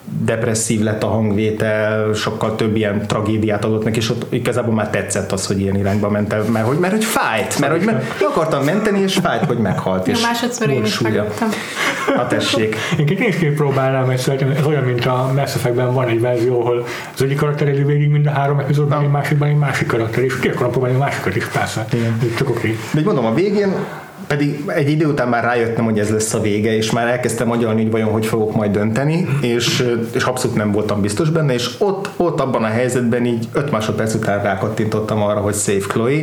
depresszív lett a hangvétel, sokkal több ilyen tragédiát adott neki, és ott igazából már tetszett az, hogy ilyen irányba ment el, mert hogy, mert hogy fájt, mert hogy me, meg akartam menteni, és fájt, hogy meghalt. Ja, és másodszor én is megvettem. Na tessék. Én is kipróbálnám, mert szerintem ez olyan, mint a Mass Effect-ben van egy verzió, ahol az egyik karakter éli végig mind a három epizódban, egy másikban egy másik karakter, és ki akarom próbálni a másikat is, persze. Igen. Ez Csak oké. De így mondom, a végén pedig egy idő után már rájöttem, hogy ez lesz a vége, és már elkezdtem agyalni, hogy vajon hogy fogok majd dönteni, és, és abszolút nem voltam biztos benne, és ott, ott abban a helyzetben így 5 másodperc után rákattintottam arra, hogy save Chloe,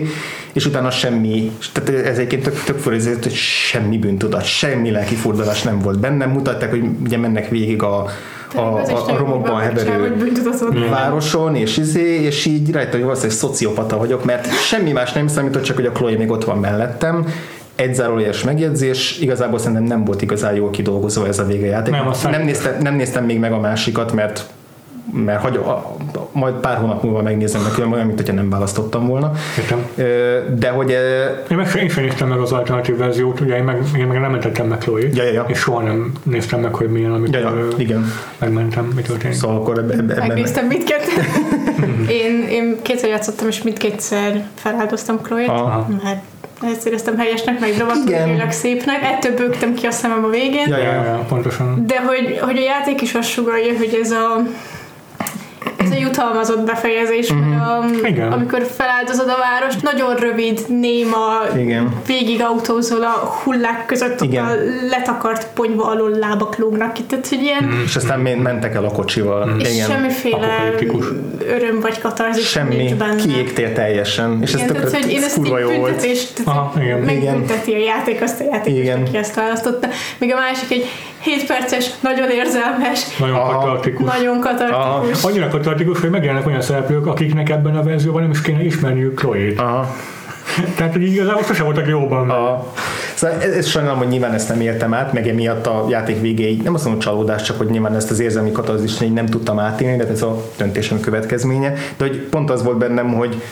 és utána semmi, tehát ez egyébként tök, tök fura, hogy semmi bűntudat, semmi lelki furdalás nem volt bennem, mutatták, hogy ugye mennek végig a, a, a, a romokban heverő városon, és izé, és így rajta, hogy valószínűleg szociopata vagyok, mert semmi más nem számított, csak hogy a Chloe még ott van mellettem. Egy zárójeles megjegyzés, igazából szerintem nem volt igazán jól kidolgozva ez a vége játék. Nem, azt nem, nem. néztem, nem néztem még meg a másikat, mert mert hagy, a, majd pár hónap múlva megnézem neki, olyan, mint hogyha nem választottam volna. Értem. De hogy Én, meg, én sem néztem meg az alternatív verziót, ugye én meg, én meg nem mentettem meg chloe Ja, ja, ja. és soha nem néztem meg, hogy milyen, amikor ja, ja, igen. megmentem, mi történik. Szóval akkor ebben, ebben Megnéztem mindkettőt. én, én kétszer játszottam, és mindkétszer feláldoztam Chloe-t, mert ezt éreztem helyesnek, meg dramaturgilag szépnek. Ettől bőgtem ki a szemem a végén. Ja, Ja, ja. ja, ja, pontosan. De hogy, hogy a játék is azt sugalja, hogy ez a ez a jutalmazott befejezés, Mhm. mert a, Igen. amikor feláldozod a várost, nagyon rövid, néma, Igen. végig autózol a hullák között, Igen. a letakart ponyva alól lábak lógnak ki, tehát hogy ilyen, És aztán men- mentek el a kocsival. és Igen. semmiféle öröm vagy katarzis Semmi, nincs benne. kiégtél teljesen. És ez Igen, tehát, tökre hogy én ezt kurva jó volt. Aha, igen. megbünteti a játék, azt a játék, Igen. aki ezt választotta. Míg a másik egy 7 perces, nagyon érzelmes, Nagyon Aha. katartikus. nagyon katartikus. Annyira katartikus, hogy megjelennek olyan szereplők, akiknek ebben a verzióban nem is kéne ismerniük Chloe-t. Aha. Tehát, hogy igazából sose voltak jóban. vele. A, szóval ez, ez sajnálom, hogy nyilván ezt nem értem át, meg emiatt a játék végéig, nem azt mondom csalódás, csak hogy nyilván ezt az érzelmi katarzist így nem tudtam átélni, de ez a döntésem következménye. De hogy pont az volt bennem, hogy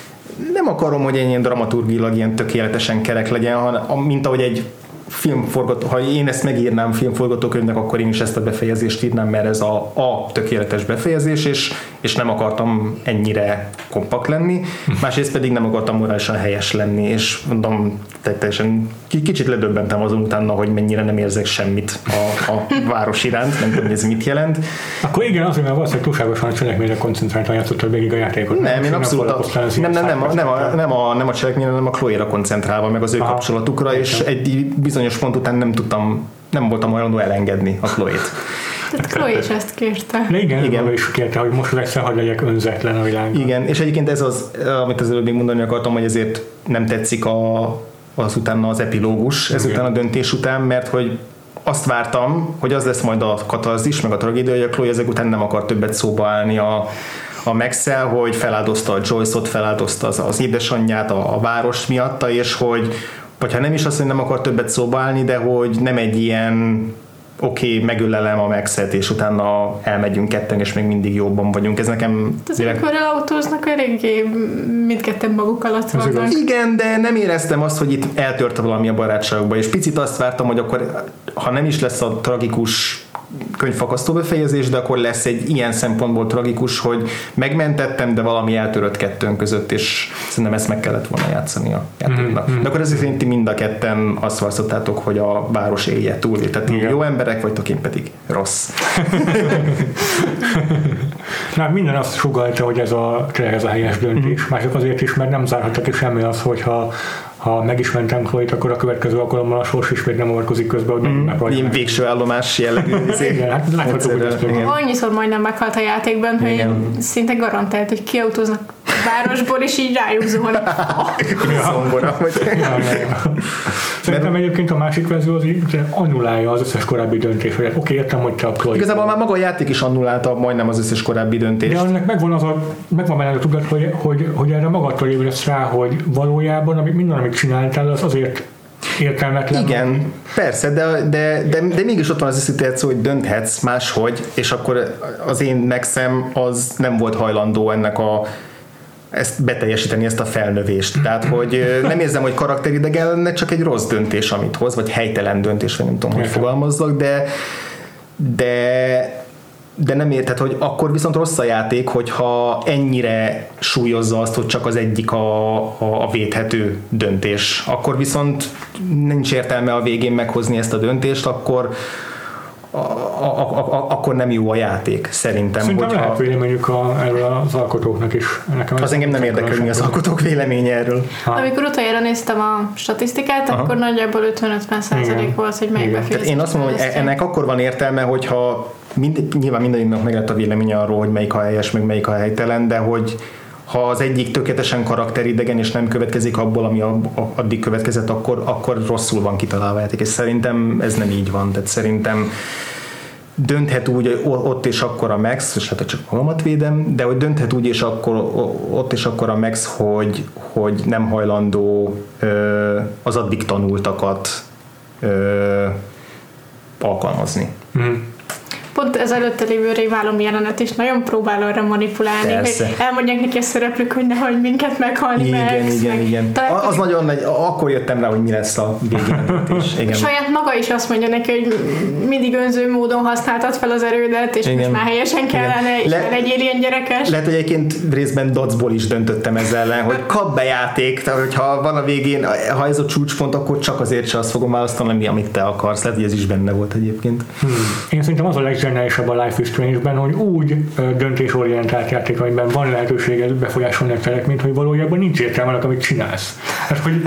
nem akarom, hogy egy ilyen dramaturgilag ilyen tökéletesen kerek legyen, hanem mint ahogy egy filmforgató, ha én ezt megírnám filmforgatókönyvnek, akkor én is ezt a befejezést írnám, mert ez a, a tökéletes befejezés, és, és nem akartam ennyire kompakt lenni, másrészt pedig nem akartam morálisan helyes lenni, és mondom, teljesen kicsit ledöbbentem azon utána, hogy mennyire nem érzek semmit a, a város iránt, nem tudom, ez mit jelent. Akkor igen, azért, mert valószínűleg túlságosan a cselekményre koncentráltan játszottad végig a játékot. Nem, én abszolút a, nem, nem, nem, nem, a, nem, a, nem a cselekményre, hanem a Chloe-ra koncentrálva, meg az ő Aha. kapcsolatukra, és egy bizonyos pont után nem tudtam, nem voltam hajlandó elengedni a Chloe-t. Tehát Chloe is ezt kérte. De igen, igen. is kérte, hogy most egyszer hadd legyek önzetlen a világban. Igen, és egyébként ez az, amit az előbb még mondani akartam, hogy ezért nem tetszik a, az utána az epilógus, ezután a döntés után, mert hogy azt vártam, hogy az lesz majd a katarzis, meg a tragédia, hogy a Chloe ezek után nem akar többet szóba állni a, a Maxel, hogy feláldozta a Joyce-ot, feláldozta az, az édesanyját a, a város miatta, és hogy, vagy ha nem is azt, hogy nem akar többet szóba állni, de hogy nem egy ilyen oké, okay, megölelem a Maxet, és utána elmegyünk ketten, és még mindig jobban vagyunk. Ez nekem... Az direkt... amikor autóznak, eléggé mindketten maguk alatt vannak. Igen, de nem éreztem azt, hogy itt eltört valami a barátságokba, és picit azt vártam, hogy akkor, ha nem is lesz a tragikus könyvfakasztó befejezés, de akkor lesz egy ilyen szempontból tragikus, hogy megmentettem, de valami eltörött kettőnk között, és szerintem ezt meg kellett volna játszani a játéknak. Mm-hmm. De akkor ezért szerint mind a ketten azt választottátok, hogy a város élje túl. Tehát Igen. jó emberek vagytok, én pedig rossz. Na, minden azt sugalta, hogy ez a, ez a helyes döntés. Mm. Mások azért is, mert nem zárhattak ki semmi az, hogyha ha megismertem Chloe-t, akkor a következő alkalommal a sors is még nem avatkozik közben, hogy mm. Ilyen végső állomás jellegű. igen, hát láthatjuk, hogy Annyiszor majdnem meghalt a játékban, hogy igen. szinte garantált, hogy kiautóznak városból, és így rájuk zuhan. Zongora. Szerintem egyébként a másik verzió az így annulálja az összes korábbi döntés, hogy oké, értem, hogy te a Chloe. Igazából már maga a játék is annulálta majdnem az összes korábbi döntést. De annak megvan az a, megvan benne a tudat, hogy, hogy, hogy erre magadtól ébredsz rá, hogy valójában amit, minden, amit csináltál, az azért értelmetlen. Igen, persze, de, de, de, de mégis ott van az a szituáció, hogy dönthetsz máshogy, és akkor az én megszem az nem volt hajlandó ennek a ezt beteljesíteni, ezt a felnövést. Tehát, hogy nem érzem, hogy karakteridegen lenne, csak egy rossz döntés, amit hoz, vagy helytelen döntés, vagy nem tudom, hogy fogalmazzak, de de de nem érted, hogy akkor viszont rossz a játék, hogyha ennyire súlyozza azt, hogy csak az egyik a, a, a védhető döntés. Akkor viszont nincs értelme a végén meghozni ezt a döntést, akkor a, a, a, akkor nem jó a játék, szerintem. Szerintem hogyha... lehet véleményük a, erről az alkotóknak is. Nekem az engem nem érdekel, mi az alkotók véleménye erről. Ha. Amikor utoljára néztem a statisztikát, Aha. akkor nagyjából 50-50 százalék volt, hogy melyik befejezés. Én azt mondom, hogy ennek akkor van értelme, hogyha mind, nyilván mindannyiunknak meg lett a véleménye arról, hogy melyik a helyes, meg melyik a helytelen, de hogy ha az egyik tökéletesen karakteridegen és nem következik abból, ami addig következett, akkor, akkor rosszul van kitalálva játék, és szerintem ez nem így van, tehát szerintem dönthet úgy ott és akkor a Max, és hát csak magamat védem, de hogy dönthet úgy és akkor ott és akkor a Max, hogy, hogy nem hajlandó az addig tanultakat alkalmazni. Mm pont ez előtte lévő réválom jelenet is nagyon próbál arra manipulálni, Persze. hogy elmondják neki a szereplők, hogy nehogy minket meghalni igen, meg. Igen, igen, igen. Az nagyon nagy, akkor jöttem rá, hogy mi lesz a végén. Igen. Saját maga is azt mondja neki, hogy mindig önző módon használtad fel az erődet, és igen. most már helyesen kellene, igen. és Le, legyél ilyen gyerekes. Lehet, hogy egyébként részben dodgeball is döntöttem ezzel ellen, hogy kap be játék, tehát hogyha van a végén, ha ez a csúcspont, akkor csak azért se azt fogom választani, amit te akarsz. Lehet, hogy ez is benne volt egyébként. Hmm. Én szerintem az a leg zseniálisabb a Life is Strange-ben, hogy úgy döntésorientált játék, amiben van lehetőséged befolyásolni a cselekményt, hogy valójában nincs értelme amit csinálsz. Hát, hogy,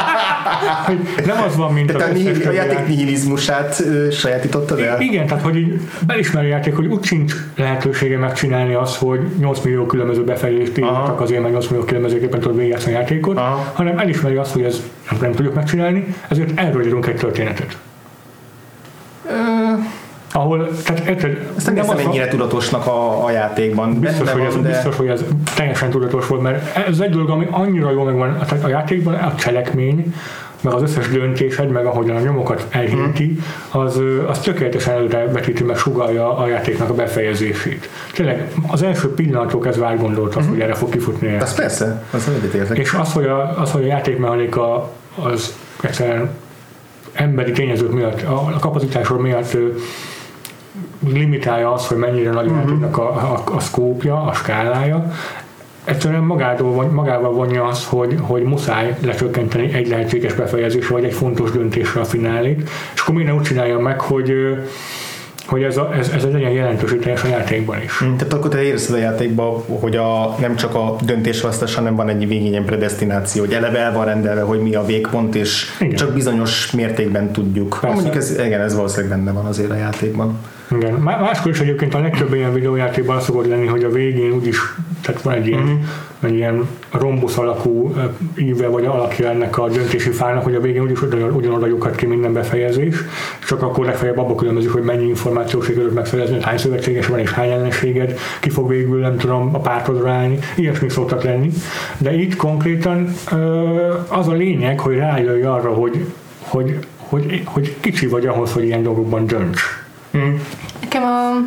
hogy nem az van, mint tehát a, a játék nihilizmusát sajátítottad el? Igen, tehát hogy így belismeri a játék, hogy úgy sincs lehetősége megcsinálni azt, hogy 8 millió különböző befejezést írtak azért, mert 8 millió különbözőképpen tudod végigjátszani a játékot, Aha. hanem elismeri azt, hogy ez nem, nem tudjuk megcsinálni, ezért erről írunk egy történetet ahol, tehát érted, Ezt nem hiszem ennyire tudatosnak a, a játékban. Biztos, hogy, ez, van, de... biztos, hogy ez teljesen tudatos volt, mert ez egy dolog, ami annyira jó megvan tehát a játékban, a cselekmény, meg az összes döntésed, meg ahogyan a nyomokat elhinti, az, az tökéletesen előre vetíti, meg sugalja a játéknak a befejezését. Tényleg az első pillanatok kezdve átgondoltam, uh-huh. hogy erre fog kifutni. Ez persze, az És az, hogy a, az, hogy a játékmechanika az egyszerűen emberi tényezők miatt, a kapacitásról miatt limitálja azt, hogy mennyire nagy uh-huh. a, a, a szkópja, a skálája, egyszerűen magától, magával vonja azt, hogy, hogy muszáj lecsökkenteni egy lehetséges befejezésre, vagy egy fontos döntésre a finálét, és akkor ne úgy csinálja meg, hogy hogy ez, a, ez, ez legyen jelentősítés a játékban is. Mm, tehát akkor te érzed a játékban, hogy a, nem csak a döntésvasztás, hanem van egy végén egy predestináció, hogy eleve el van rendelve, hogy mi a végpont, és igen. csak bizonyos mértékben tudjuk. Persze. Mondjuk ez, igen, ez valószínűleg benne van azért a játékban. Igen. Máskor is egyébként a legtöbb ilyen videójátékban szokott lenni, hogy a végén úgyis, tehát van egy ilyen, uh-huh. egy ilyen rombusz alakú íve vagy alakja ennek a döntési fának, hogy a végén úgyis ugyanoda lyukat ki minden befejezés, csak akkor legfeljebb abba különbözik, hogy mennyi információt sikerült megszerezni, hány szövetséges van és hány ellenséged, ki fog végül nem tudom a pártodra állni, ilyesmik szoktak lenni. De itt konkrétan az a lényeg, hogy rájöjj arra, hogy, hogy, hogy, hogy kicsi vagy ahhoz, hogy ilyen dolgokban dönts. Mm. Nekem a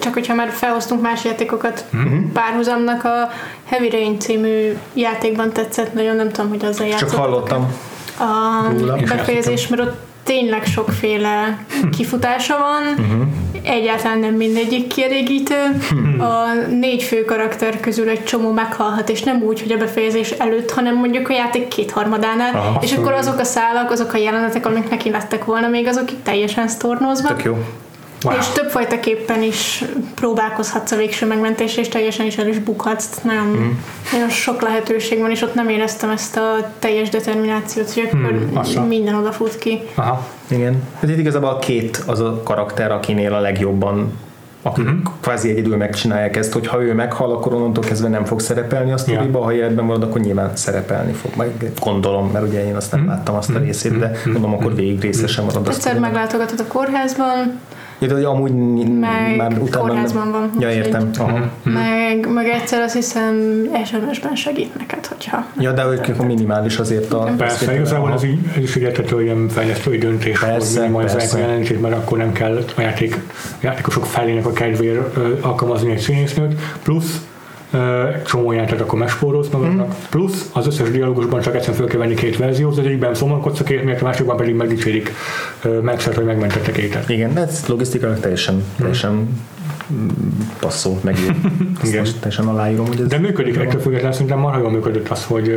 csak hogyha már felhoztunk más játékokat mm-hmm. párhuzamnak, a Heavy Rain című játékban tetszett, nagyon nem tudom, hogy azzal játszottak. Csak hallottam. A befejezés, mert ott tényleg sokféle kifutása van, uh-huh. Egyáltalán nem mindegyik kielégítő. Uh-huh. A négy fő karakter közül egy csomó meghalhat, és nem úgy, hogy a befejezés előtt, hanem mondjuk a játék kétharmadánál, Aha, és akkor azok a szálak, azok a jelenetek, amik neki lettek volna, még azok itt teljesen sztornózva. Tök jó. Wow. És többfajta képpen is próbálkozhatsz a végső megmentésre, és teljesen is el is bukhatsz. Nagyon, mm. nagyon sok lehetőség van, és ott nem éreztem ezt a teljes determinációt, hogy akkor mm, minden odafut ki. Aha, igen. Hát itt igazából két az a karakter, akinél a legjobban akik uh-huh. kvázi egyedül megcsinálják ezt, hogy ha ő meghal, akkor onnantól kezdve nem fog szerepelni a sztoriba, ja. ha életben marad, akkor nyilván szerepelni fog. Meg gondolom, mert ugye én azt nem uh-huh. láttam azt a részét, de mondom, akkor végig részesen marad. Egyszer meglátogatod a kórházban, Ja, de amúgy meg már utána... kórházban van. Ja, értem. Aha. Mhm. Meg, meg egyszer azt hiszem SMS-ben segít neked, hogyha... Ja, de ők akkor minimális azért a... Persze, igazából ez, így, ez is egy ilyen fejlesztői döntés, persze, hogy minimalizálják a jelentést, mert akkor nem kell a játék, a játékosok felének a kedvéért alkalmazni egy színésznőt, plusz csomó jelentet akkor megspórolsz magadnak, mm. plusz az összes dialógusban csak egyszerűen föl kell venni két verziót, az egyikben szomorkodsz a két miatt, a másikban pedig megdicsérik megszert, hogy megmentettek étet. Igen, de ez logisztikailag teljesen, mm. teljesen passzol, meg. Igen. teljesen aláírom, hogy ez De működik ettől függetlenül, szerintem marha jól működött az, hogy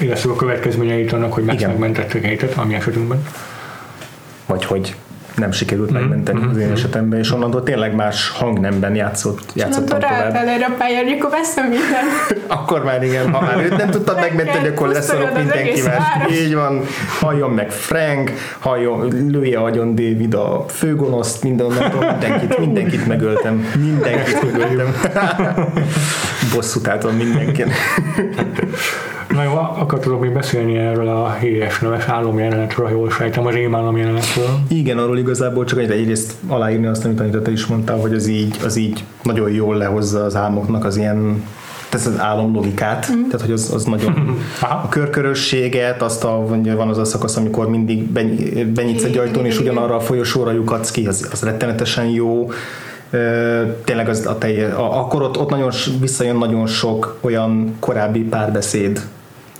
érezzük a következményeit annak, hogy megmentettek étet, ami esetünkben. Vagy hogy nem sikerült mm-hmm. megmenteni mm-hmm. az én mhm. esetemben, és onnantól tényleg más hangnemben játszott, játszottam tovább. erre a pályára, akkor veszem minden. akkor már igen, ha már őt nem tudtad megmenteni, akkor leszorok mindenkivel. Így van, halljon meg Frank, halljon, lője agyon David a főgonoszt, minden, mindenkit, mindenkit megöltem. Mindenkit megöltem. Bosszút álltam mindenkin. Na jó, akartok még beszélni erről a héjes neves álomjelenetről, ha jól sejtem, az álomjelenetről. Igen, arról igazából csak egy egyrészt aláírni azt, amit te is mondtál, hogy az így, az így nagyon jól lehozza az álmoknak az ilyen ez az álomlogikát, mm. tehát hogy az, az nagyon a körkörösséget, azt a, van az a szakasz, amikor mindig benyitsz egy ajtón, és ugyanarra a folyosóra lyukadsz ki, az, az rettenetesen jó tényleg az a telje, akkor ott, ott nagyon visszajön nagyon sok olyan korábbi párbeszéd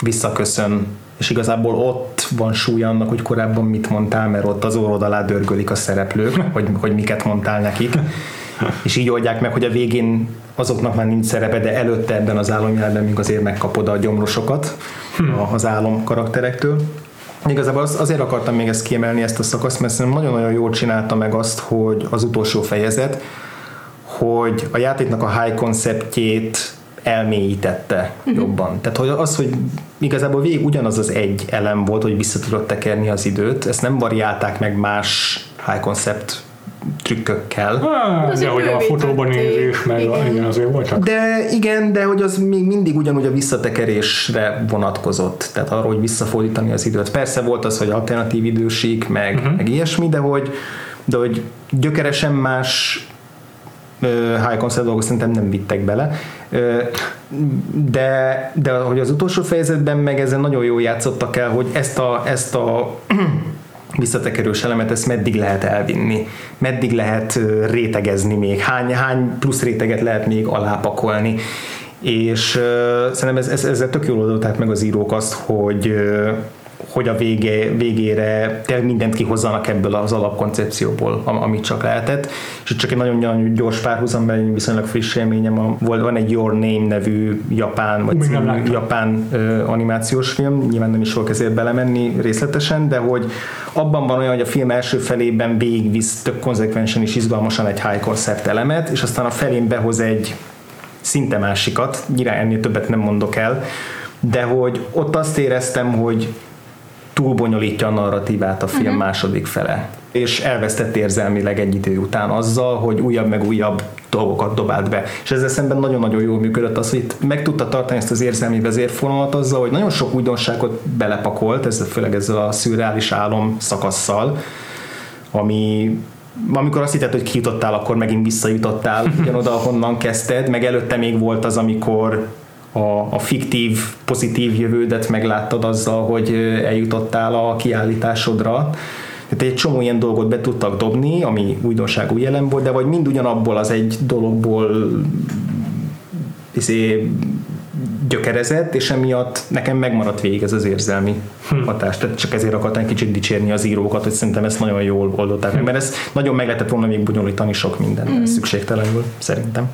visszaköszön, és igazából ott van súly annak, hogy korábban mit mondtál, mert ott az orrod alá dörgölik a szereplők, hogy, hogy miket mondtál nekik, és így oldják meg, hogy a végén azoknak már nincs szerepe, de előtte ebben az álomjelben még azért megkapod a gyomrosokat az álom karakterektől. Igazából az, azért akartam még ezt kiemelni, ezt a szakaszt, mert szerintem nagyon-nagyon jól csinálta meg azt, hogy az utolsó fejezet, hogy a játéknak a high konceptjét elmélyítette uh-huh. jobban. Tehát hogy az, hogy igazából végig ugyanaz az egy elem volt, hogy vissza tudott tekerni az időt, ezt nem variálták meg más high concept trükkökkel. Ah, de hogy a fotóban nézés, meg igen. igen, azért voltak. De igen, de hogy az még mindig ugyanúgy a visszatekerésre vonatkozott, tehát arról, hogy visszafordítani az időt. Persze volt az, hogy alternatív idősík, meg, uh-huh. meg ilyesmi, de hogy, de hogy gyökeresen más high concept dolgok szerintem nem vittek bele. De, de hogy az utolsó fejezetben meg ezen nagyon jól játszottak el, hogy ezt a, ezt a visszatekerős elemet, ezt meddig lehet elvinni, meddig lehet rétegezni még, hány, hány plusz réteget lehet még alápakolni. És uh, szerintem ez, ez, ezzel tök jól oldották meg az írók azt, hogy uh, hogy a vége, végére tényleg mindent kihozzanak ebből az alapkoncepcióból, amit csak lehetett. És csak egy nagyon-nagyon gyors párhuzam, mert viszonylag friss élményem, a, van egy Your Name nevű japán, vagy című, japán uh, animációs film, nyilván nem is fogok ezért belemenni részletesen, de hogy abban van olyan, hogy a film első felében végigvisz tök konzekvensen és izgalmasan egy high concept elemet, és aztán a felén behoz egy szinte másikat, nyilván ennél többet nem mondok el, de hogy ott azt éreztem, hogy túlbonyolítja a narratívát a film uh-huh. második fele és elvesztett érzelmileg egy idő után azzal, hogy újabb meg újabb dolgokat dobált be. És ezzel szemben nagyon-nagyon jól működött az, hogy itt meg tudta tartani ezt az érzelmi vezérfonalat azzal, hogy nagyon sok újdonságot belepakolt, ez, főleg ezzel a szürreális álom szakasszal, ami amikor azt hitted, hogy kijutottál, akkor megint visszajutottál ugyanoda, ahonnan kezdted, meg előtte még volt az, amikor a, a fiktív, pozitív jövődet megláttad azzal, hogy eljutottál a kiállításodra. Tehát egy csomó ilyen dolgot be tudtak dobni, ami újdonságú jelen volt, de vagy mind ugyanabból az egy dologból izé, gyökerezett, és emiatt nekem megmaradt végig ez az érzelmi hm. hatás. Tehát csak ezért akartam egy kicsit dicsérni az írókat, hogy szerintem ezt nagyon jól oldották hm. mert ezt nagyon meg lehetett volna még bonyolítani sok minden hm. szükségtelenül, szerintem.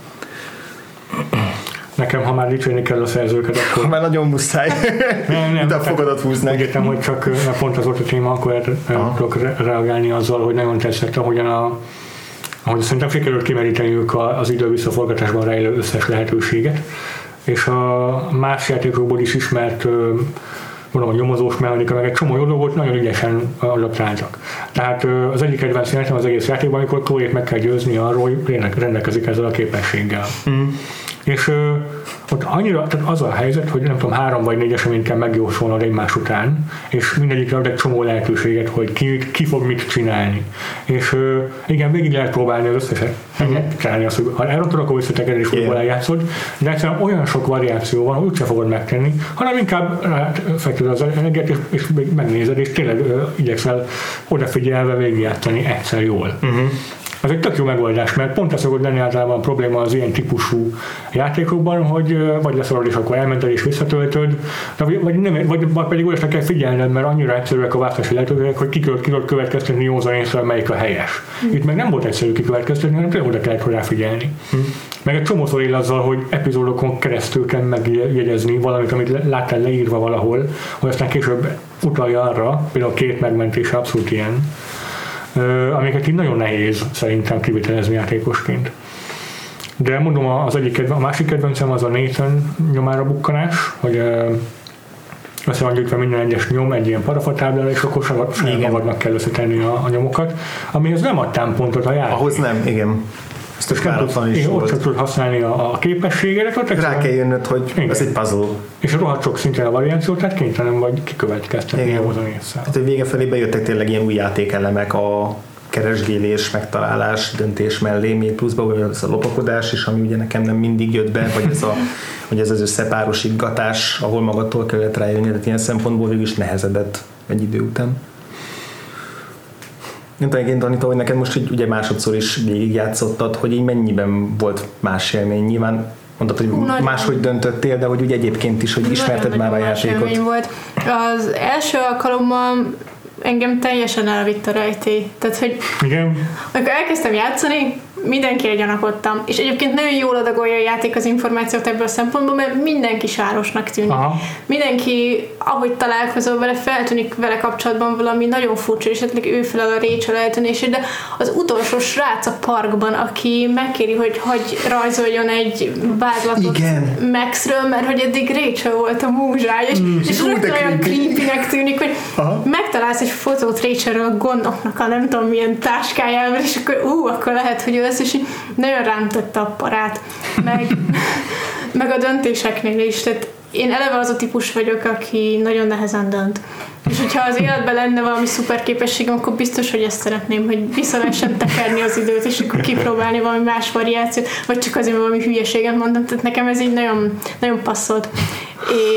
Nekem, ha már dicsérni kell a szerzőket, akkor... Már nagyon muszáj. nem, nem. De fogadat húzni. Úgy értem, hogy csak pont az volt a téma, akkor erre tudok reagálni azzal, hogy nagyon tetszett, ahogyan a ahogy szerintem sikerült kimeríteniük az idő visszaforgatásban rejlő összes lehetőséget, és a más játékokból is ismert mondom, a nyomozós mechanika, meg egy csomó jó dolgot nagyon ügyesen adaptáltak. Tehát az egyik kedvenc jelentem az egész játékban, amikor Chloe-t meg kell győzni arról, hogy rendelkezik ezzel a képességgel. Mm. És ott annyira, tehát az a helyzet, hogy nem tudom, három vagy négy eseményt kell megjósolnod egymás után, és mindegyikre ad egy csomó lehetőséget, hogy ki, ki fog mit csinálni. És igen, végig lehet próbálni az összeset. Uh-huh. Csinálni azt, hogy ha elrontod, akkor visszatekered és újból eljátszod, de egyszerűen olyan sok variáció van, hogy úgyse fogod megtenni, hanem inkább fekted az energiát, és, és megnézed, és tényleg igyekszel odafigyelve végigjátszani egyszer jól. Uh-huh. Ez egy tök jó megoldás, mert pont ez szokott lenni általában a probléma az ilyen típusú játékokban, hogy vagy leszorod és akkor elmented és visszatöltöd, vagy, nem, vagy, vagy pedig olyasra kell figyelned, mert annyira egyszerűek a választási lehetőségek, hogy ki tudod következtetni józan észre, melyik a helyes. Mm. Itt meg nem volt egyszerű kikövetkeztetni, hanem tényleg oda kellett hozzá figyelni. Mm. Meg egy csomószor él azzal, hogy epizódokon keresztül kell megjegyezni valamit, amit láttál leírva valahol, hogy aztán később utalja arra, például a két megmentés abszolút ilyen amiket így nagyon nehéz szerintem kivitelezni játékosként. De mondom, az egyik kedven, a másik kedvencem az a Nathan nyomára bukkanás, hogy össze van gyűjtve minden egyes nyom egy ilyen parafatáblára, és akkor saját magadnak kell összetenni a, a nyomokat, amihez nem adtam pontot a játék. Ahhoz nem, igen. Ezt a váratlan is volt. Ott csak használni a, a képességedet. Ott Rá kell jönnöd, hogy igen. ez egy puzzle. És rohadt sok szinten a variáció, tehát kénytelen vagy kikövetkeztetni ahhoz a nézszel. Hát, hogy vége felé bejöttek tényleg ilyen új játékelemek a keresgélés, megtalálás, döntés mellé, még pluszba ez a lopakodás is, ami ugye nekem nem mindig jött be, vagy ez, a, hogy ez az összepárosítgatás, ahol magadtól kellett rájönni, tehát ilyen szempontból végül is nehezedett egy idő után. Nem tudom, én Anita, hogy neked most így, ugye másodszor is végigjátszottad, hogy így mennyiben volt más élmény. Nyilván mondtad, hogy Hú, máshogy döntöttél, de hogy úgy egyébként is, hogy ismerted már a játékot. volt. Az első alkalommal engem teljesen elvitt a rejtély. Tehát, hogy Igen. amikor elkezdtem játszani, mindenkire gyanakodtam. És egyébként nagyon jól adagolja a játék az információt ebből a szempontból, mert mindenki sárosnak tűnik. Aha. Mindenki, ahogy találkozol vele, feltűnik vele kapcsolatban valami nagyon furcsa, és esetleg ő felel a Rachel eltűnését, de az utolsó srác a parkban, aki megkéri, hogy hagy rajzoljon egy vázlatot Igen. Maxről, mert hogy eddig Rachel volt a múzsája, és, mm, és rögtön olyan creepy tűnik, hogy Aha. megtalálsz egy fotót Rachelről a gondoknak a nem tudom milyen táskájával, és akkor ú, akkor lehet, hogy ő lesz, és így nagyon rám tette a parát, meg, meg a döntéseknél is, tehát én eleve az a típus vagyok, aki nagyon nehezen dönt. És hogyha az életben lenne valami szuper képességem, akkor biztos, hogy ezt szeretném, hogy vissza lehessen tekerni az időt, és akkor kipróbálni valami más variációt, vagy csak azért valami hülyeséget mondom, tehát nekem ez így nagyon, nagyon passzolt.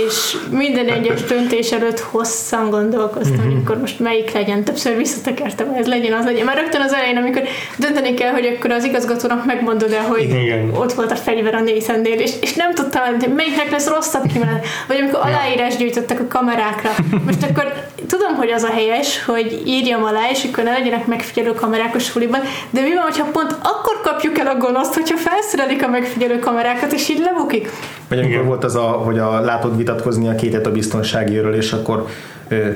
és minden egyes döntés előtt hosszan gondolkoztam, hogy akkor most melyik legyen. Többször visszatekertem, hogy ez legyen, az legyen. Már rögtön az elején, amikor dönteni kell, hogy akkor az igazgatónak megmondod el, hogy Igen. ott volt a fegyver a Nathannél, és, és nem tudtam, hogy melyiknek lesz rosszabb kimenet. Vagy amikor aláírás gyűjtöttek a kamerákra. Most akkor tudom, hogy az a helyes, hogy írjam alá, és akkor ne legyenek megfigyelő kamerák a suliban, de mi van, hogyha pont akkor kapjuk el a gonoszt, hogyha felszerelik a megfigyelő kamerákat, és így lebukik? Vagy amikor volt az, a, hogy a, látod vitatkozni a kétet a biztonsági őről, és akkor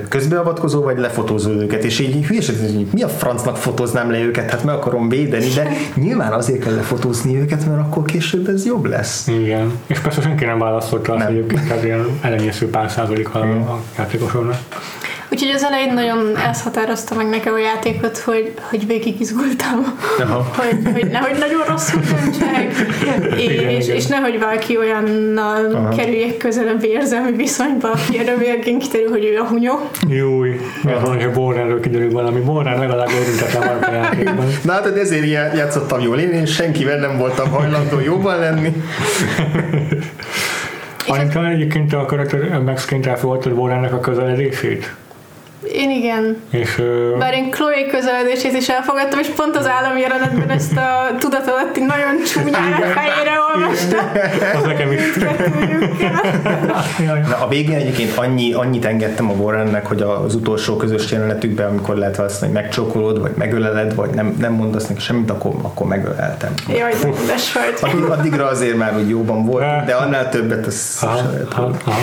közbeavatkozó, vagy lefotózol őket, és így hülyeség, hogy mi a francnak fotóznám le őket, hát meg akarom védeni, de nyilván azért kell lefotózni őket, mert akkor később ez jobb lesz. Igen. És persze senki nem választotta azt, Nem. hogy egyébként ez ilyen elenyésző pár százalék a, a játékosoknak. Úgyhogy az elején nagyon ez határozta meg nekem a játékot, hogy, hogy végig izgultam, hogy, hogy nehogy nagyon rosszul döntsek, és, Igen, és, igen. és nehogy valaki olyannal Aha. kerüljek közelebb érzelmi viszonyba, aki erre végén kiderül, hogy ő a hunyó. Júj, mert van, hogy Borrenről kiderül valami. Borren legalább érintetlen van a játékban. Na hát ezért játszottam jól, én, én senkivel nem voltam hajlandó jobban lenni. Anita egyébként a karakter Maxként elfogadtad Borrennek a közeledését? Én igen. És Bár én Chloe közeledését is elfogadtam, és pont az állami jelenetben ezt a tudatalatti nagyon csúnyán a fejére olvastam. az nekem is. Na, a végén egyébként annyi, annyit engedtem a Warrennek, hogy az utolsó közös jelenetükben, amikor lehet választani, hogy megcsókolod, vagy megöleled, vagy nem, nem mondasz neki semmit, akkor, akkor megöleltem. Jaj, de. Addig, addigra azért már úgy jóban volt, de annál többet az lehet. aha, aha.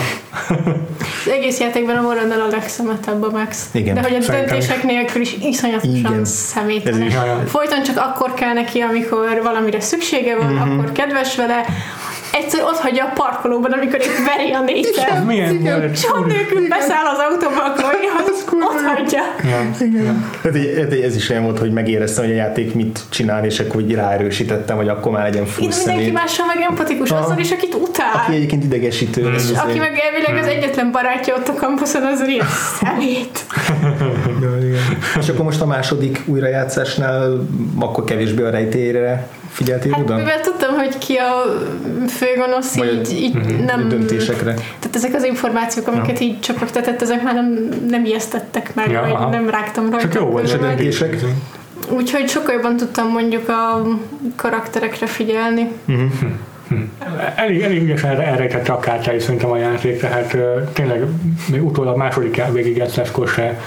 Az egész játékban a Warrennel a legszemetebb a Max. Igen, De hogy a szerintem döntések nélkül is iszonyatosan személytelen. Folyton csak akkor kell neki, amikor valamire szüksége van, Mhm. akkor kedves vele. Egyszer ott hagyja a parkolóban, amikor itt veri a Ez négyet. milyen? Csont nélkül beszáll az autóba, akkor ott hagyja. Ja, ja. Így- hát így ez is olyan volt, hogy megéreztem, hogy a játék mit csinál, és akkor úgy ráerősítettem, hogy akkor már legyen full Itt mindenki mással meg empatikus, azzal is, akit utál. Aki egyébként idegesítő. ez És aki meg elvileg az egyetlen barátja ott a kampuszon, az ilyen szemét. Igen. És akkor most a második újrajátszásnál akkor kevésbé a rejtélyre figyeltél Hát oda? mivel tudtam, hogy ki a főgonosz, Vagy így, így Mhm. nem... döntésekre. Tehát ezek az információk, amiket így csapogtatett, ezek már nem, nem ijesztettek meg, Ja, vagy aha. nem rágtam rajta. Csak jó volt, és a döntések? Úgyhogy sokkal jobban tudtam mondjuk a karakterekre figyelni. Elég, elég ügyesen elrejtette a kártyái szerintem a játék, tehát tényleg még utólag második já- végigjátszáskor se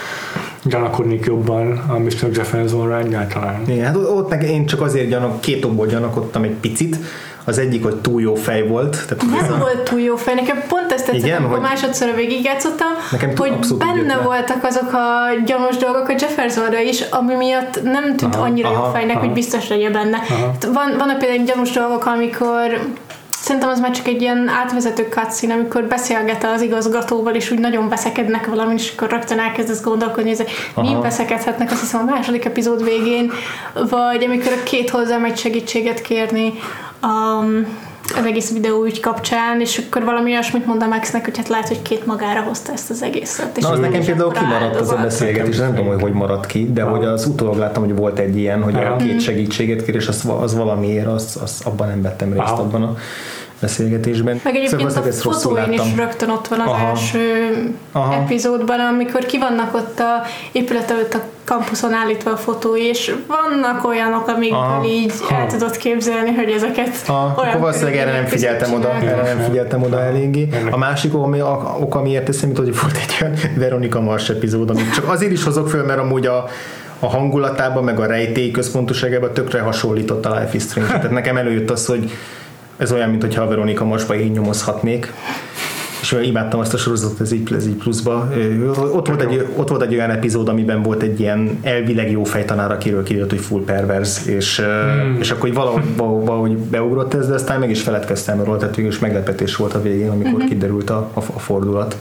gyanakodnék jobban a Mr. Jeffersonra egyáltalán. Igen, hát ott meg én csak azért gyanak, két okból gyanakodtam egy picit. Az egyik, hogy túl jó fej volt. Tehát Nem a- volt túl jó fej. Nekem pont ezt tetszett, Igen, amikor hogy- másodzszor végigjátszottam, Nekem hogy benne voltak azok a gyanús dolgok a Jeffersonra is, ami miatt nem tűnt Aha, annyira jó aha, fejnek, aha. hogy biztos legyen benne. Aha. Hát Van, vannak például gyanús dolgok, amikor Szerintem az már csak egy ilyen átvezető cutscene, amikor beszélget az igazgatóval, és úgy nagyon veszekednek valamin, és akkor rögtön elkezdesz gondolkodni, hogy mi veszekedhetnek, azt hiszem a második epizód végén, vagy amikor a két hozzá megy segítséget kérni, um, az egész videó ügy kapcsán, és akkor valami olyasmit mond a Maxnek, hogy hát lehet, hogy két magára hozta ezt az egészet. És Na, az nekem például kimaradt az a beszélgetés, nem tudom, hogy hogy maradt ki, de hogy az utólag láttam, hogy volt egy ilyen, hogy a két segítséget kér, és az, az valamiért, az, az abban nem vettem részt abban a beszélgetésben. Meg egyébként Szóval a fotóin is rögtön ott van az Aha. első Aha. epizódban, amikor ki vannak ott a épület előtt a kampuszon állítva a fotói, és vannak olyanok, amikből Aha. így el Ha. tudod képzelni, hogy ezeket Ah, olyan valószínűleg erre nem figyeltem oda, erre nem figyeltem oda eléggé. A másik ami, a- ok, amiért eszembe hogy volt egy olyan Veronika Mars epizód, amit csak azért is hozok föl, mert amúgy a, a hangulatában, meg a rejtély központoságában tökre hasonlított a Life is Strange. Tehát nekem előjött az, hogy ez olyan, mintha a Veronika Marsba én nyomozhatnék. És olyan imádtam azt a sorozatot, ez így, ez így pluszba. Ott volt, egy, ott volt egy olyan epizód, amiben volt egy ilyen elvileg jó fejtanár, akiről kiderült, hogy full perverz, és, hmm. és akkor valahogy, valahogy, valahogy beugrott ez, de aztán meg is feledkeztem róla, tehát végül is meglepetés volt a végén, amikor uh-huh. kiderült a, a, a fordulat.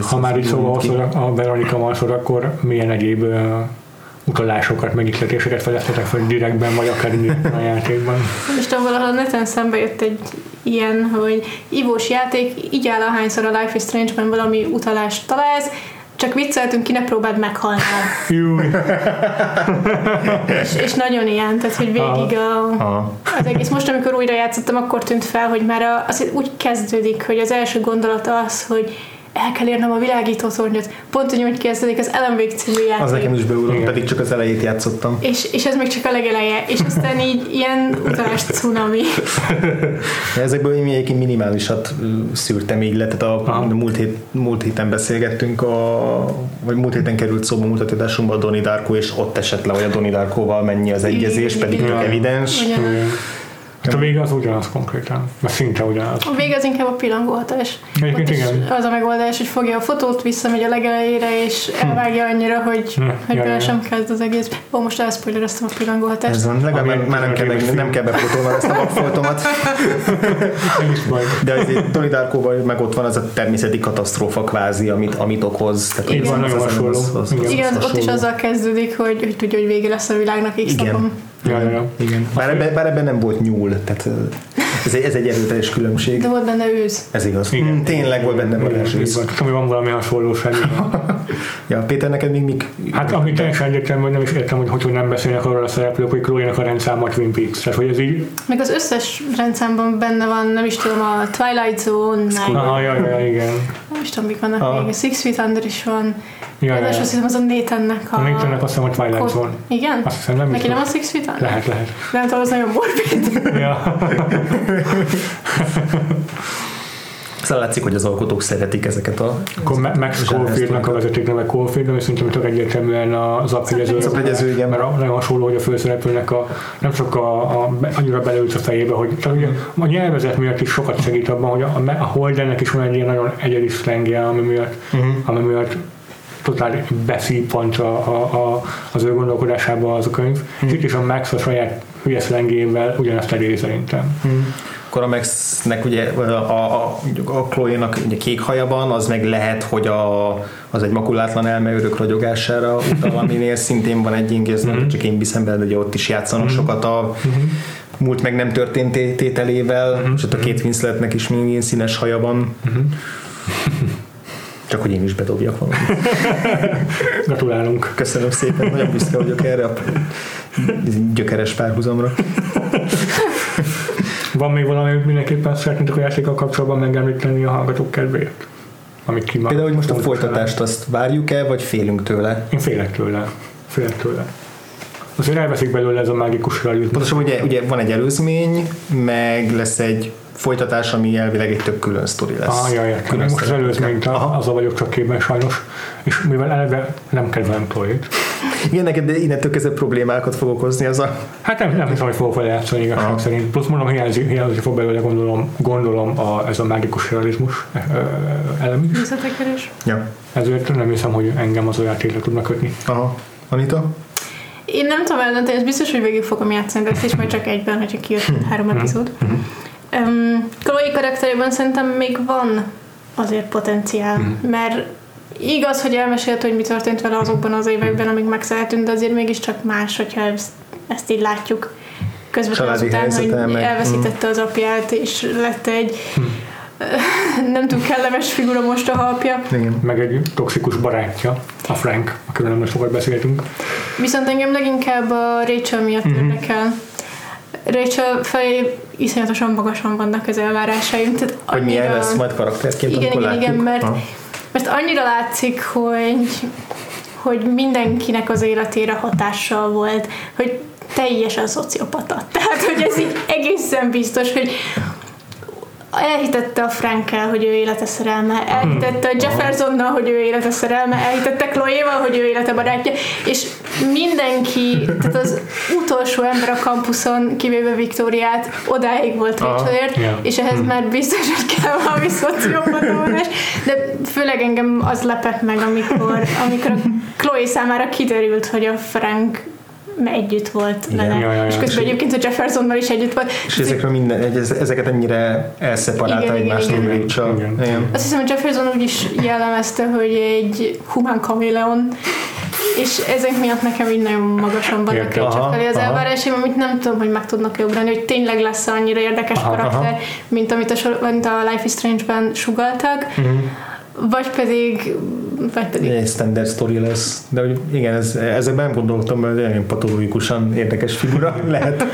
Ha már így szóval a Veronika Marsod, akkor milyen egyéb utalásokat, megihletéseket fedeztetek fel direktben, vagy akár a játékban? És tudom, valahol a neten szembe jött egy ilyen, hogy ivós játék, így áll ahányszor a Life is Strange-ben valami utalást találsz, csak vicceltünk, ki ne próbáld meghalni. És, és, nagyon ilyen, tehát hogy végig a, az egész. Most, amikor újra játszottam, akkor tűnt fel, hogy már a, az úgy kezdődik, hogy az első gondolat az, hogy el kell érnem a világító tornyot. Pont úgy, hogy kezdődik az Alan Wake című játék. Az nekem is beugrott, pedig csak az elejét játszottam. És, és ez még csak a legeleje, és aztán így ilyen utalás cunami. Ezekből én egyébként minimálisat szűrtem így le, tehát a, a múlt, hét, múlt héten beszélgettünk, a, vagy múlt héten került szóba mutatásunkba a Donnie Darko, és ott esett le, hogy a Donnie Darkoval mennyi az egyezés, pedig tök evidens. Ugyan. Hát a vége az ugyanaz konkrétan, mert szinte ugyanaz. A vége az inkább a pillangó hatás. Egyébként igen. Az a megoldás, hogy fogja a fotót, visszamegy a legelejére, és elvágja annyira, hogy, Hm. hogy Ja, bele ja. sem kezd az egész. Ó, most elspoilereztem a pillangó hatást. Ez van, legalább már, már nem, kell, egy meg, nem kell befotolnom ezt a baj. De azért Donnie Darkoval meg ott van az a természeti katasztrófa kvázi, amit, amit okoz. Tehát Igen. Nagyon az- az- hasonló. az- az- Igen. az Igen, ott is azzal kezdődik, hogy, hogy tudja, hogy vége lesz a világnak X Igen. napon. Ja, ja, ja. Igen. Bár ebben, bár ebben nem volt nyúl, tehát ez egy, ez egy erőteljes különbség. De volt benne őz. Ez igaz. Igen. Mm, tényleg volt benne. Igen, Tudom, hogy van valami hasonlóság. Ja, Péter, neked még mik? Hát ami teljesen egyértelmű, hogy nem is értem, hogy hogy, hogy nem beszélnek arról a szereplők, hogy Chloe-nak a rendszáma a Twin Peaks. Tehát, hogy ez így, Meg az összes rendszámban benne van, nem is tudom, a Twilight Zone, meg aha, ja, ja, igen. nem is tudom, mik vannak Ah. még. Six Feet Under is van. Ja, ja, ja. azt hiszem az a Nathannek a... A Nathannek azt hiszem, hogy Twilight Zone. Igen? Azt hiszem, nem is Neki nem a Six Feet Under? Lehet, lehet. Nem tudom, az nagyon morbid. Ja. Szóval látszik, hogy az alkotók szeretik ezeket a... Akkor Ma- Max Caulfieldnak a vezeték neve Caulfield, ami szerintem tök egyértelműen a zaphegyező. Zaphegyező, igen. Mert a- nagyon hasonló, hogy a főszereplőnek a, nem csak a, a, annyira beleült a fejébe, hogy tehát ugye a nyelvezet miatt is sokat segít abban, hogy a, a Holdennek is van egy ilyen nagyon egyedi szlengje, ami miatt, Uh-huh. ami miatt totál beszippant a, a, a, az ő gondolkodásába az a könyv. Mhm. És itt is a Max a saját hülye szlengével ugyanezt eléri szerintem. Akkor a Maxnek ugye a, a, a, Chloe-nak ugye kék haja van, az meg lehet, hogy a, az egy makulátlan elme örök ragyogására utal, aminél szintén van egy ingéz, nem csak én viszem bele, ugye ott is játszanak sokat a múlt meg nem történt té- tételével, és ott a két Winsletnek is mindig színes haja van. Csak hogy én is bedobjak valamit. Gratulálunk. Köszönöm szépen, nagyon büszke vagyok erre a gyökeres párhuzamra. Van még valami, amit mindenképpen szeretnétek a játékkal kapcsolatban megemlíteni a hallgatók kedvéért? Amit ki Például, hogy most a folytatást azt várjuk-e, vagy félünk tőle? Én félek tőle. Félek tőle. Azért elveszik belőle ez a mágikus realizmus. Pontosan ugye, ugye van egy előzmény, meg lesz egy folytatás, ami elvileg egy tök külön sztori lesz. Ah, jaj, jaj. Külön Most az előzményt, azzal vagyok csak képben sajnos. És mivel eleve nem kedvelem Chloe-t, Igen, neked de innentől kezdve problémákat fog okozni az a... hát nem, nem hiszem, hogy fogok vele játszani igazság Aha. szerint. Plusz mondom, hiányzik, hiányzik fog belőle gondolom, gondolom a, ez a mágikus realizmus elem is. Visszatekerés. Ja. Ezért nem hiszem, hogy engem az a játékra tudnak kötni. Aha. Anita? Én nem tudom eldönteni, ez biztos, hogy végig fogom játszani, de ezt is majd csak egyben, hogyha kijött három epizód. Um, Chloe karakterében szerintem még van azért potenciál, mert igaz, hogy elmesélt, hogy mi történt vele azokban az években, amíg megszeretünk, de azért mégiscsak más, hogyha ezt, ezt így látjuk közvetlenül Családi azután, hogy meg- elveszítette az apját, és lett egy nem túl kellemes figura most a halpja. Igen. Meg egy toxikus barátja, a Frank, akiről nem most sokat beszéltünk. Viszont engem leginkább a Rachel miatt Mhm. érdekel. Rachel felé iszonyatosan magasan vannak az elvárásaim. Tehát Hogy milyen annyira- lesz majd karakterként, Igen, igen, igen, mert, mert annyira látszik, hogy, hogy mindenkinek az életére hatással volt, hogy teljesen szociopata. Tehát, hogy ez így egészen biztos, hogy elhitette a Frankel, hogy ő élete szerelme, elhitette a Jeffersonnal, hogy ő élete szerelme, elhitette Chloe-val, hogy ő élete barátja, és mindenki, tehát az utolsó ember a kampuszon, kivéve Viktóriát, odáig volt. Rachelért, Ja. és ehhez már biztos, hogy kell valami szociopatolás, de főleg engem az lepett meg, amikor, amikor a Chloe számára kiderült, hogy a Frank együtt volt Igen. vele, Ja, ja, ja. és közben egyébként a Jeffersonnal is együtt volt. És ezekről minden, ez- ezeket ennyire elszeparálta Igen, igen, egymástól igen. Rachel. Igen. Igen. Azt hiszem, hogy Jefferson úgy is jellemezte, hogy egy humán kaméleon, és ezek miatt nekem így nagyon magasan vannak felé az elvárásaim, amit nem tudom, hogy meg tudnak ugrani, hogy tényleg lesz annyira érdekes Aha, karakter, aha. mint amit a, mint a Life is Strange-ben sugaltak. Mhm. Vagy pedig, vagy pedig Egy standard story lesz. De hogy igen, ez, ezekben nem gondoltam, mert egy patológikusan érdekes figura lehet.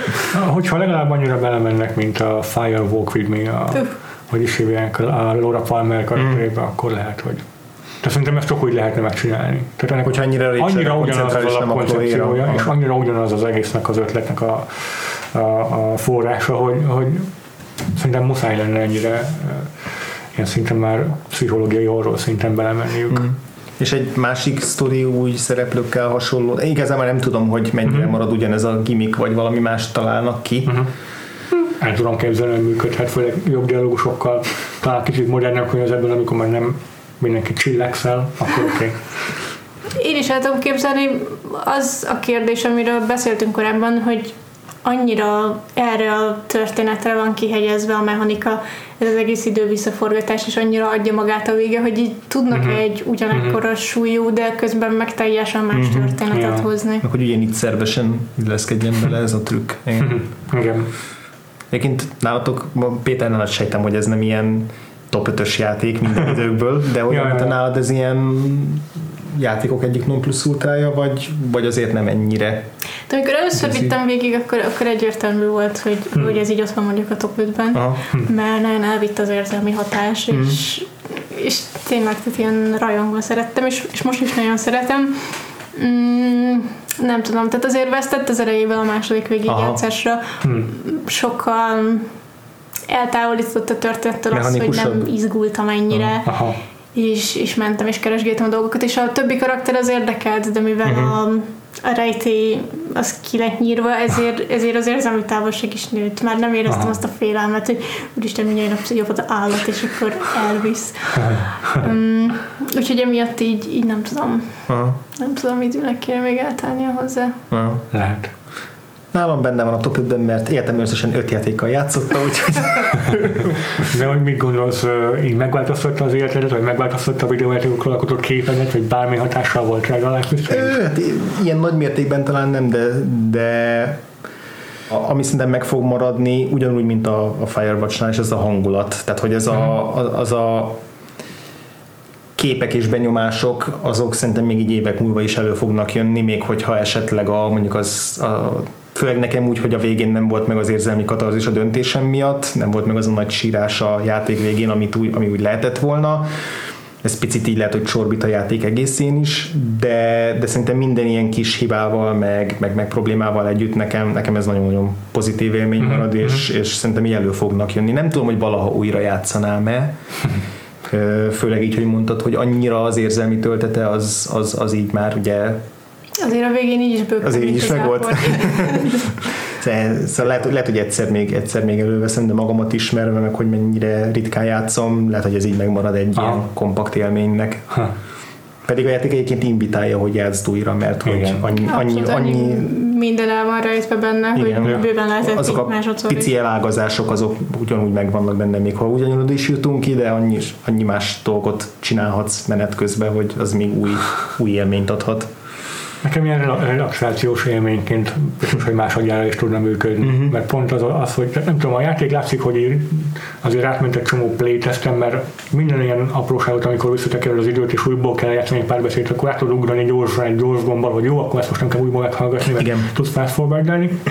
Hogyha legalább annyira belemennek, mint a Firewalk with Me, a, Öh. hogy is hívják a Laura Palmer karakterébe, akkor lehet, hogy de szerintem ezt csak úgy lehetne megcsinálni. Tehát ennek Hogyha annyira annyira ugyanaz az alapkoncepciója, és annyira ugyanaz az egésznek az ötletnek a, a, a forrása, hogy, hogy szerintem muszáj lenne ennyire ilyen szinten már pszichológiai horror szinten belemenniük. Mm. És egy másik sztori új szereplőkkel hasonló. Igazán már nem tudom, hogy mennyire Mhm. marad ugyanez a gimmick, vagy valami más találnak ki. El tudom képzelni, hogy működhet, főleg jobb dialógusokkal, talán kicsit az ebből, amikor már nem mindenki chillaxel, akkor oké. Okay. Én is el tudom képzelni, az a kérdés, amiről beszéltünk korábban, hogy annyira erre a történetre van kihegyezve a mechanika, ez az egész idő visszaforgatás, és annyira adja magát a vége, hogy így tudnak Mhm. uh-huh. egy ugyanekkora súlyú, de közben meg teljesen más Mhm. történetet Ja. hozni. Meg hogy ugyanígy szervesen illeszkedjen bele ez a trükk. Igen. Igen. Egyébként nálatok, ma Péter nálad sejtem, hogy ez nem ilyen top 5-ös játék minden időkből, de hogy Ja, ja. nálad ez ilyen játékok egyik non plus ultrája, vagy, vagy azért nem ennyire? De amikor először Igazi. vittem végig, akkor, akkor egyértelmű volt, hogy, Hmm. hogy ez így ott van mondjuk a top 5-ben, Aha. mert nagyon elvitt az érzelmi hatás, Hmm. és, és tényleg tehát ilyen rajongva szerettem, és, és most is nagyon szeretem. Mm, nem tudom, tehát azért vesztett az erejével a második végigjátszásra. Hm. Sokkal eltávolított a történettől az, hogy nem izgultam ennyire, Aha. És, és mentem és keresgéltem a dolgokat, és a többi karakter az érdekelt, de mivel uh-huh. a, a rejtély az ki lett nyírva, ezért, ezért az érzelmi távolság is nőtt. Már nem éreztem Aha. azt a félelmet, hogy úristen, mindjárt a pszichopata állat, és akkor elvisz. um, úgyhogy emiatt így, így nem tudom, Aha. nem tudom, időnek kéne még eltálnia hozzá. Aha. Lehet. Nálam benne van a top 5-ben, mert életem összesen 5 játékkal játszottam, úgyhogy De hogy mit gondolsz, így megváltoztatta az életedet, vagy megváltoztatta a videójátékokról alkotott képedet, vagy bármi hatással volt rá? Ö, hát ilyen nagy mértékben talán nem, de, de a- ami szerintem meg fog maradni, ugyanúgy, mint a, a Firewatch-nál, és ez a hangulat. Tehát, hogy ez a, a- az a képek és benyomások, azok szerintem még így évek múlva is elő fognak jönni, még hogyha esetleg a, mondjuk az a, főleg nekem úgy, hogy a végén nem volt meg az érzelmi katarzis a döntésem miatt, nem volt meg az a nagy sírás a játék végén, amit úgy, ami úgy lehetett volna. Ez picit így lehet, hogy csorbít a játék egészén is, de, de szerintem minden ilyen kis hibával, meg, meg, meg problémával együtt nekem, nekem ez nagyon-nagyon pozitív élmény Mhm, marad, és, és szerintem így elő fognak jönni. Nem tudom, hogy valaha újra játszanám-e, főleg így, hogy mondtad, hogy annyira az érzelmi töltete az, az, az így már ugye Azért a végén így is bőgtem, Azért így is az megvolt. ápor. Szóval szóval lehet, lehet, hogy egyszer még, egyszer még előveszem, de magamat ismerve, meg hogy mennyire ritkán játszom, lehet, hogy ez így megmarad egy Aha. ilyen kompakt élménynek. Ha. Pedig a játék egyébként invitálja, hogy játszd újra, mert hogy Igen. annyi, annyi, Abszolút, annyi, annyi minden el van rejtve benne, Igen. hogy bőven lehetett azok a is. pici elágazások azok ugyanúgy megvannak benne, még ha ugyanúgy is jutunk ki, de annyi, annyi más dolgot csinálhatsz menet közben, hogy az még új, új élményt adhat. Nekem ilyen rela- relaxációs élményként biztos, hogy másodjára is tudna működni. Uh-huh. Mert pont az, az, hogy nem tudom, a játék látszik, hogy azért átment egy csomó playtestem, mert minden ilyen apróságot, amikor visszatekered az időt, és újból kell játszani egy párbeszédet, akkor át tudod ugrani gyorsan egy gyors gombbal, hogy jó, akkor ezt most nem kell újból meghallgatni, mert Igen. tudsz fast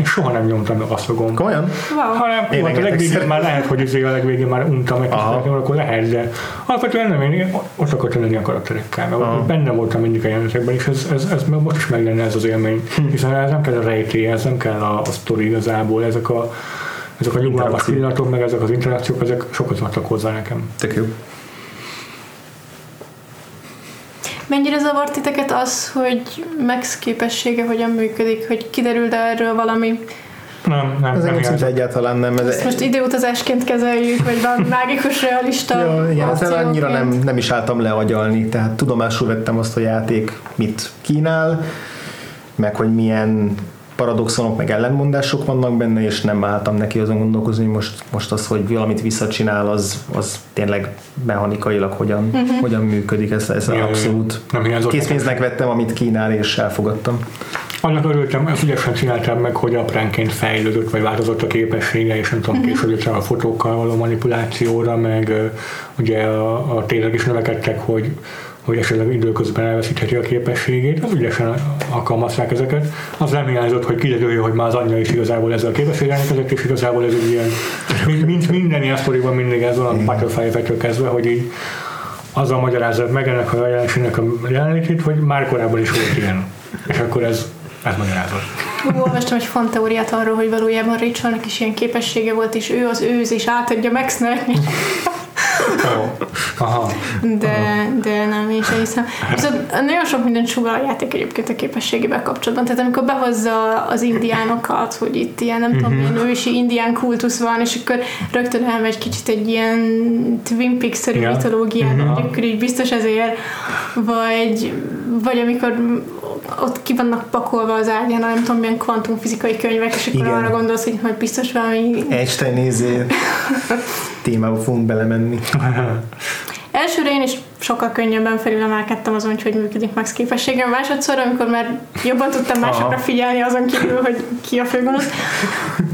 és soha nem nyomtam meg azt a gombot. Komolyan? Wow. Hanem Én volt a legvégén már lehet, hogy izé a legvégén már untam meg, akkor lehet, de alapvetően nem, én ott akartam lenni a karakterekkel, mert Aha. benne voltam mindig a jelenetekben, és ez, ez, ez most is meg lenne ez az élmény, Hm. hiszen ez nem kell a rejtély, ez nem kell a, a sztori igazából, ezek a ezek a nyugalmas pillanatok, meg ezek az interakciók, ezek sokat adtak hozzá nekem. Tök jó. Mennyire zavart titeket az, hogy Max képessége hogyan működik, hogy kiderült erről valami? Nem, nem, Ez nem szinte egyáltalán nem. Ez Ezt most időutazásként kezeljük, vagy van mágikus realista Ja, igen, ezzel annyira nem, nem is álltam le agyalni, tehát tudomásul vettem azt, hogy a játék mit kínál, meg hogy milyen paradoxonok, meg ellentmondások vannak benne, és nem álltam neki azon gondolkozni, hogy most, most az, hogy valamit visszacsinál, az, az tényleg mechanikailag hogyan, uh-huh. hogyan működik, ez, ez abszolút. Nem hiányzott. Készpénznek vettem, amit kínál, és elfogadtam. Annak örültem, ezt ügyesen csináltam meg, hogy apránként fejlődött, vagy változott a képessége, és nem tudom, Mhm. később a fotókkal való manipulációra, meg ugye a, a tényleg is növekedtek, hogy hogy esetleg időközben elveszítheti a képességét, az ügyesen alkalmazták ezeket. Az nem hiányzott, hogy kiderülje, hogy már az anyja is igazából ezzel a képességgel rendelkezett, és igazából ez egy ilyen, mint, minden ilyen sztoriban mindig ez van, a Butterfly kezdve, hogy így azzal magyarázza meg ennek a jelenségnek a jelenlétét, hogy már korábban is volt ilyen. És akkor ez, Ú, Olvastam egy fan teóriát arról, hogy valójában Rachelnek is ilyen képessége volt, és ő az őz, és átadja Maxnek, Aha. de, de nem, én sem hiszem. Viszont nagyon sok mindent sugal a játék egyébként a képességével kapcsolatban. Tehát amikor behozza az indiánokat, hogy itt ilyen, nem tudom, ilyen ősi indián kultusz van, és akkor rögtön elmegy kicsit egy ilyen Twin Peaks-szerű Ja. mitológiába, Mhm. akkor így biztos ezért, vagy, vagy amikor ott ki vannak pakolva az ágyán, nem tudom, milyen kvantumfizikai könyvek, és akkor Igen. arra gondolsz, hogy majd biztos valami Einstein nézé témába fogunk belemenni. Elsőre én is sokkal könnyebben felülemelkedtem azon, hogy hogy működik Max képességem. Másodszor, amikor már jobban tudtam másokra figyelni azon kívül, hogy ki a főgonosz,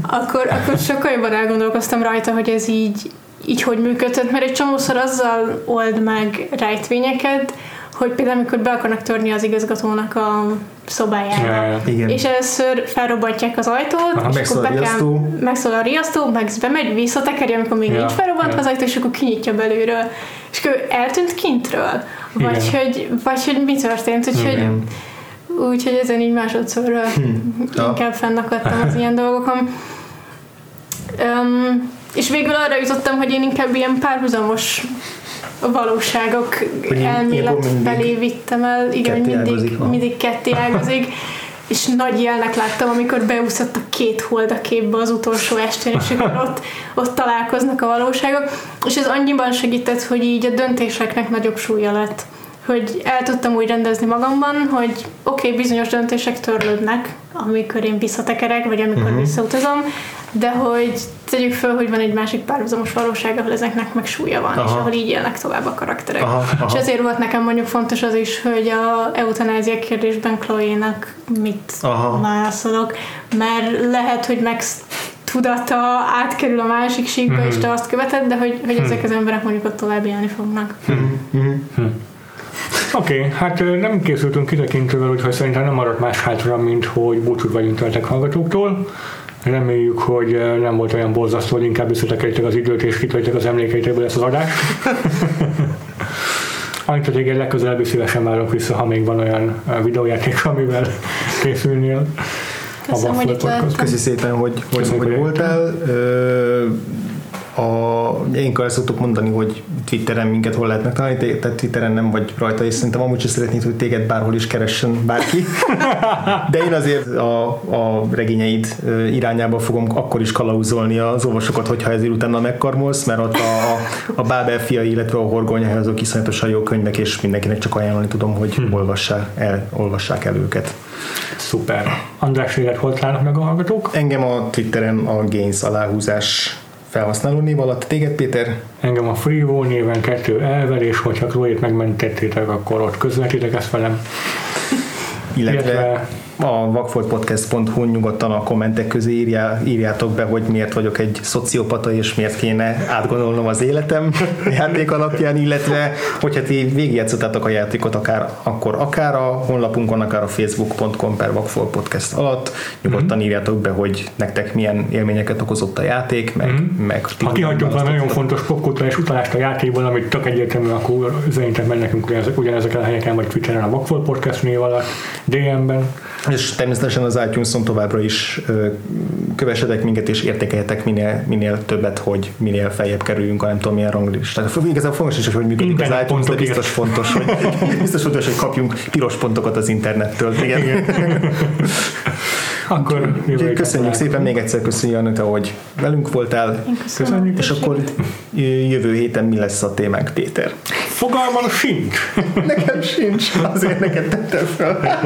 akkor, akkor sokkal jobban elgondolkoztam rajta, hogy ez így, így hogy működhet, mert egy csomószor azzal old meg rejtvényeket, hogy például amikor be akarnak törni az igazgatónak a szobájába. Ja. Igen. És először felrobbantják az ajtót, Aha, és akkor be kell, riasztó. megszól a riasztó, Max bemegy, visszatekeri, amikor még Ja, nincs felrobbantva ja. az ajtó, és akkor kinyitja belülről. És akkor eltűnt kintről. Vagy Igen. hogy, vagy hogy mi történt, úgyhogy, Igen. úgyhogy ezen így másodszorra Ja. inkább fennakadtam az ilyen dolgokon. Um, és végül arra jutottam, hogy én inkább ilyen párhuzamos valóságok Hogy én- elmélet én mindig felé vittem el. Igen, mindig, ágazik, mindig ketté ágazik. És nagy jelnek láttam, amikor beúszott a két hold a képbe az utolsó estén, és akkor ott, ott találkoznak a valóságok. És ez annyiban segített, hogy így a döntéseknek nagyobb súlya lett. Hogy el tudtam úgy rendezni magamban, hogy oké, okay, bizonyos döntések törlődnek, amikor én visszatekerek, vagy amikor uh-huh. visszautazom, de hogy tegyük föl, hogy van egy másik párhuzamos valóság, ahol ezeknek meg súlya van, Aha. és ahol így élnek tovább a karakterek. Aha, aha. És ezért volt nekem mondjuk fontos az is, hogy a eutanázia kérdésben Chloe-nak mit Aha. válaszolok, mert lehet, hogy meg tudata átkerül a másik síkba, Mhm. és te azt követed, de hogy, hogy ezek az emberek mondjuk ott tovább élni fognak. Oké, okay, hát nem készültünk kitekintővel, úgyhogy szerintem nem maradt más hátra, mint hogy búcsút vagyunk töltek hallgatóktól. Reméljük, hogy nem volt olyan borzasztó, hogy inkább visszatekeritek az időt és kitöltek az emlékeitéből ezt az adást. Annyit, hogy igen, legközelebb is szívesen várok vissza, ha még van olyan videójáték, amivel készülnél. Köszönöm, hogy itt. Köszi szépen, hogy, hogy hogy voltál. Ö, a, én el szoktuk mondani, hogy Twitteren minket hol lehet megtalálni, te, te Twitteren nem vagy rajta, és szerintem amúgy is szeretnéd, hogy téged bárhol is keressen bárki. De én azért a, a regényeid irányába fogom akkor is kalauzolni az olvasókat, hogyha ezért utána megkarmolsz, mert ott a, a Bábel fiai, illetve a Horgonya, azok iszonyatosan jó könyvek, és mindenkinek csak ajánlani tudom, hogy olvassák el, olvassák el őket. Szuper. András, élet hol találnak meg a hallgatók? Engem a Twitteren a Gains aláhúzás felhasználó név alatt. Téged, Péter? Engem a Freevo néven kettő elvel, és hogyha Chloe-t megmentettétek, akkor ott közvetítek ezt velem. Illetve, Illetve- a vakfoltpodcast.hu nyugodtan a kommentek közé írjá, írjátok be, hogy miért vagyok egy szociopata, és miért kéne átgondolnom az életem játék alapján, illetve hogyha ti végigjátszottátok a játékot, akár, akkor akár a honlapunkon, akár a facebook.com per vakfolt podcast alatt, nyugodtan írjátok be, hogy nektek milyen élményeket okozott a játék, meg, meg Ha kihagytunk valami nagyon fontos popkulturális utalást a játékból, amit csak egyértelmű, akkor üzenetet meg nekünk ugyanezek, ugyanezeken a helyeken, vagy Twitteren a Vagfolt Podcast név alatt, DM-ben. És természetesen az iTunes-on továbbra is kövessetek minket, és értékeljetek minél, minél többet, hogy minél feljebb kerüljünk a nem tudom milyen ranglistát. Igazából fontos is, hogy működik az Internet iTunes, de biztos fontos, hogy, biztos fontos, hogy kapjunk piros pontokat az internettől. Igen. Igen. Akkor köszönjük szépen, még egyszer köszönjük Anita, hogy velünk voltál. Én köszönöm. Köszönjük. És akkor jövő héten mi lesz a témánk, Péter? Fogalmam sincs! Nekem sincs, azért neked tettem fel.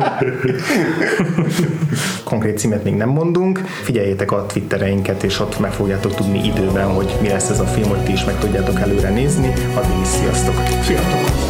Konkrét címet még nem mondunk. Figyeljétek a twittereinket, és ott meg fogjátok tudni időben, hogy mi lesz ez a film, hogy ti is meg tudjátok előre nézni. Addig is sziasztok! Sziasztok!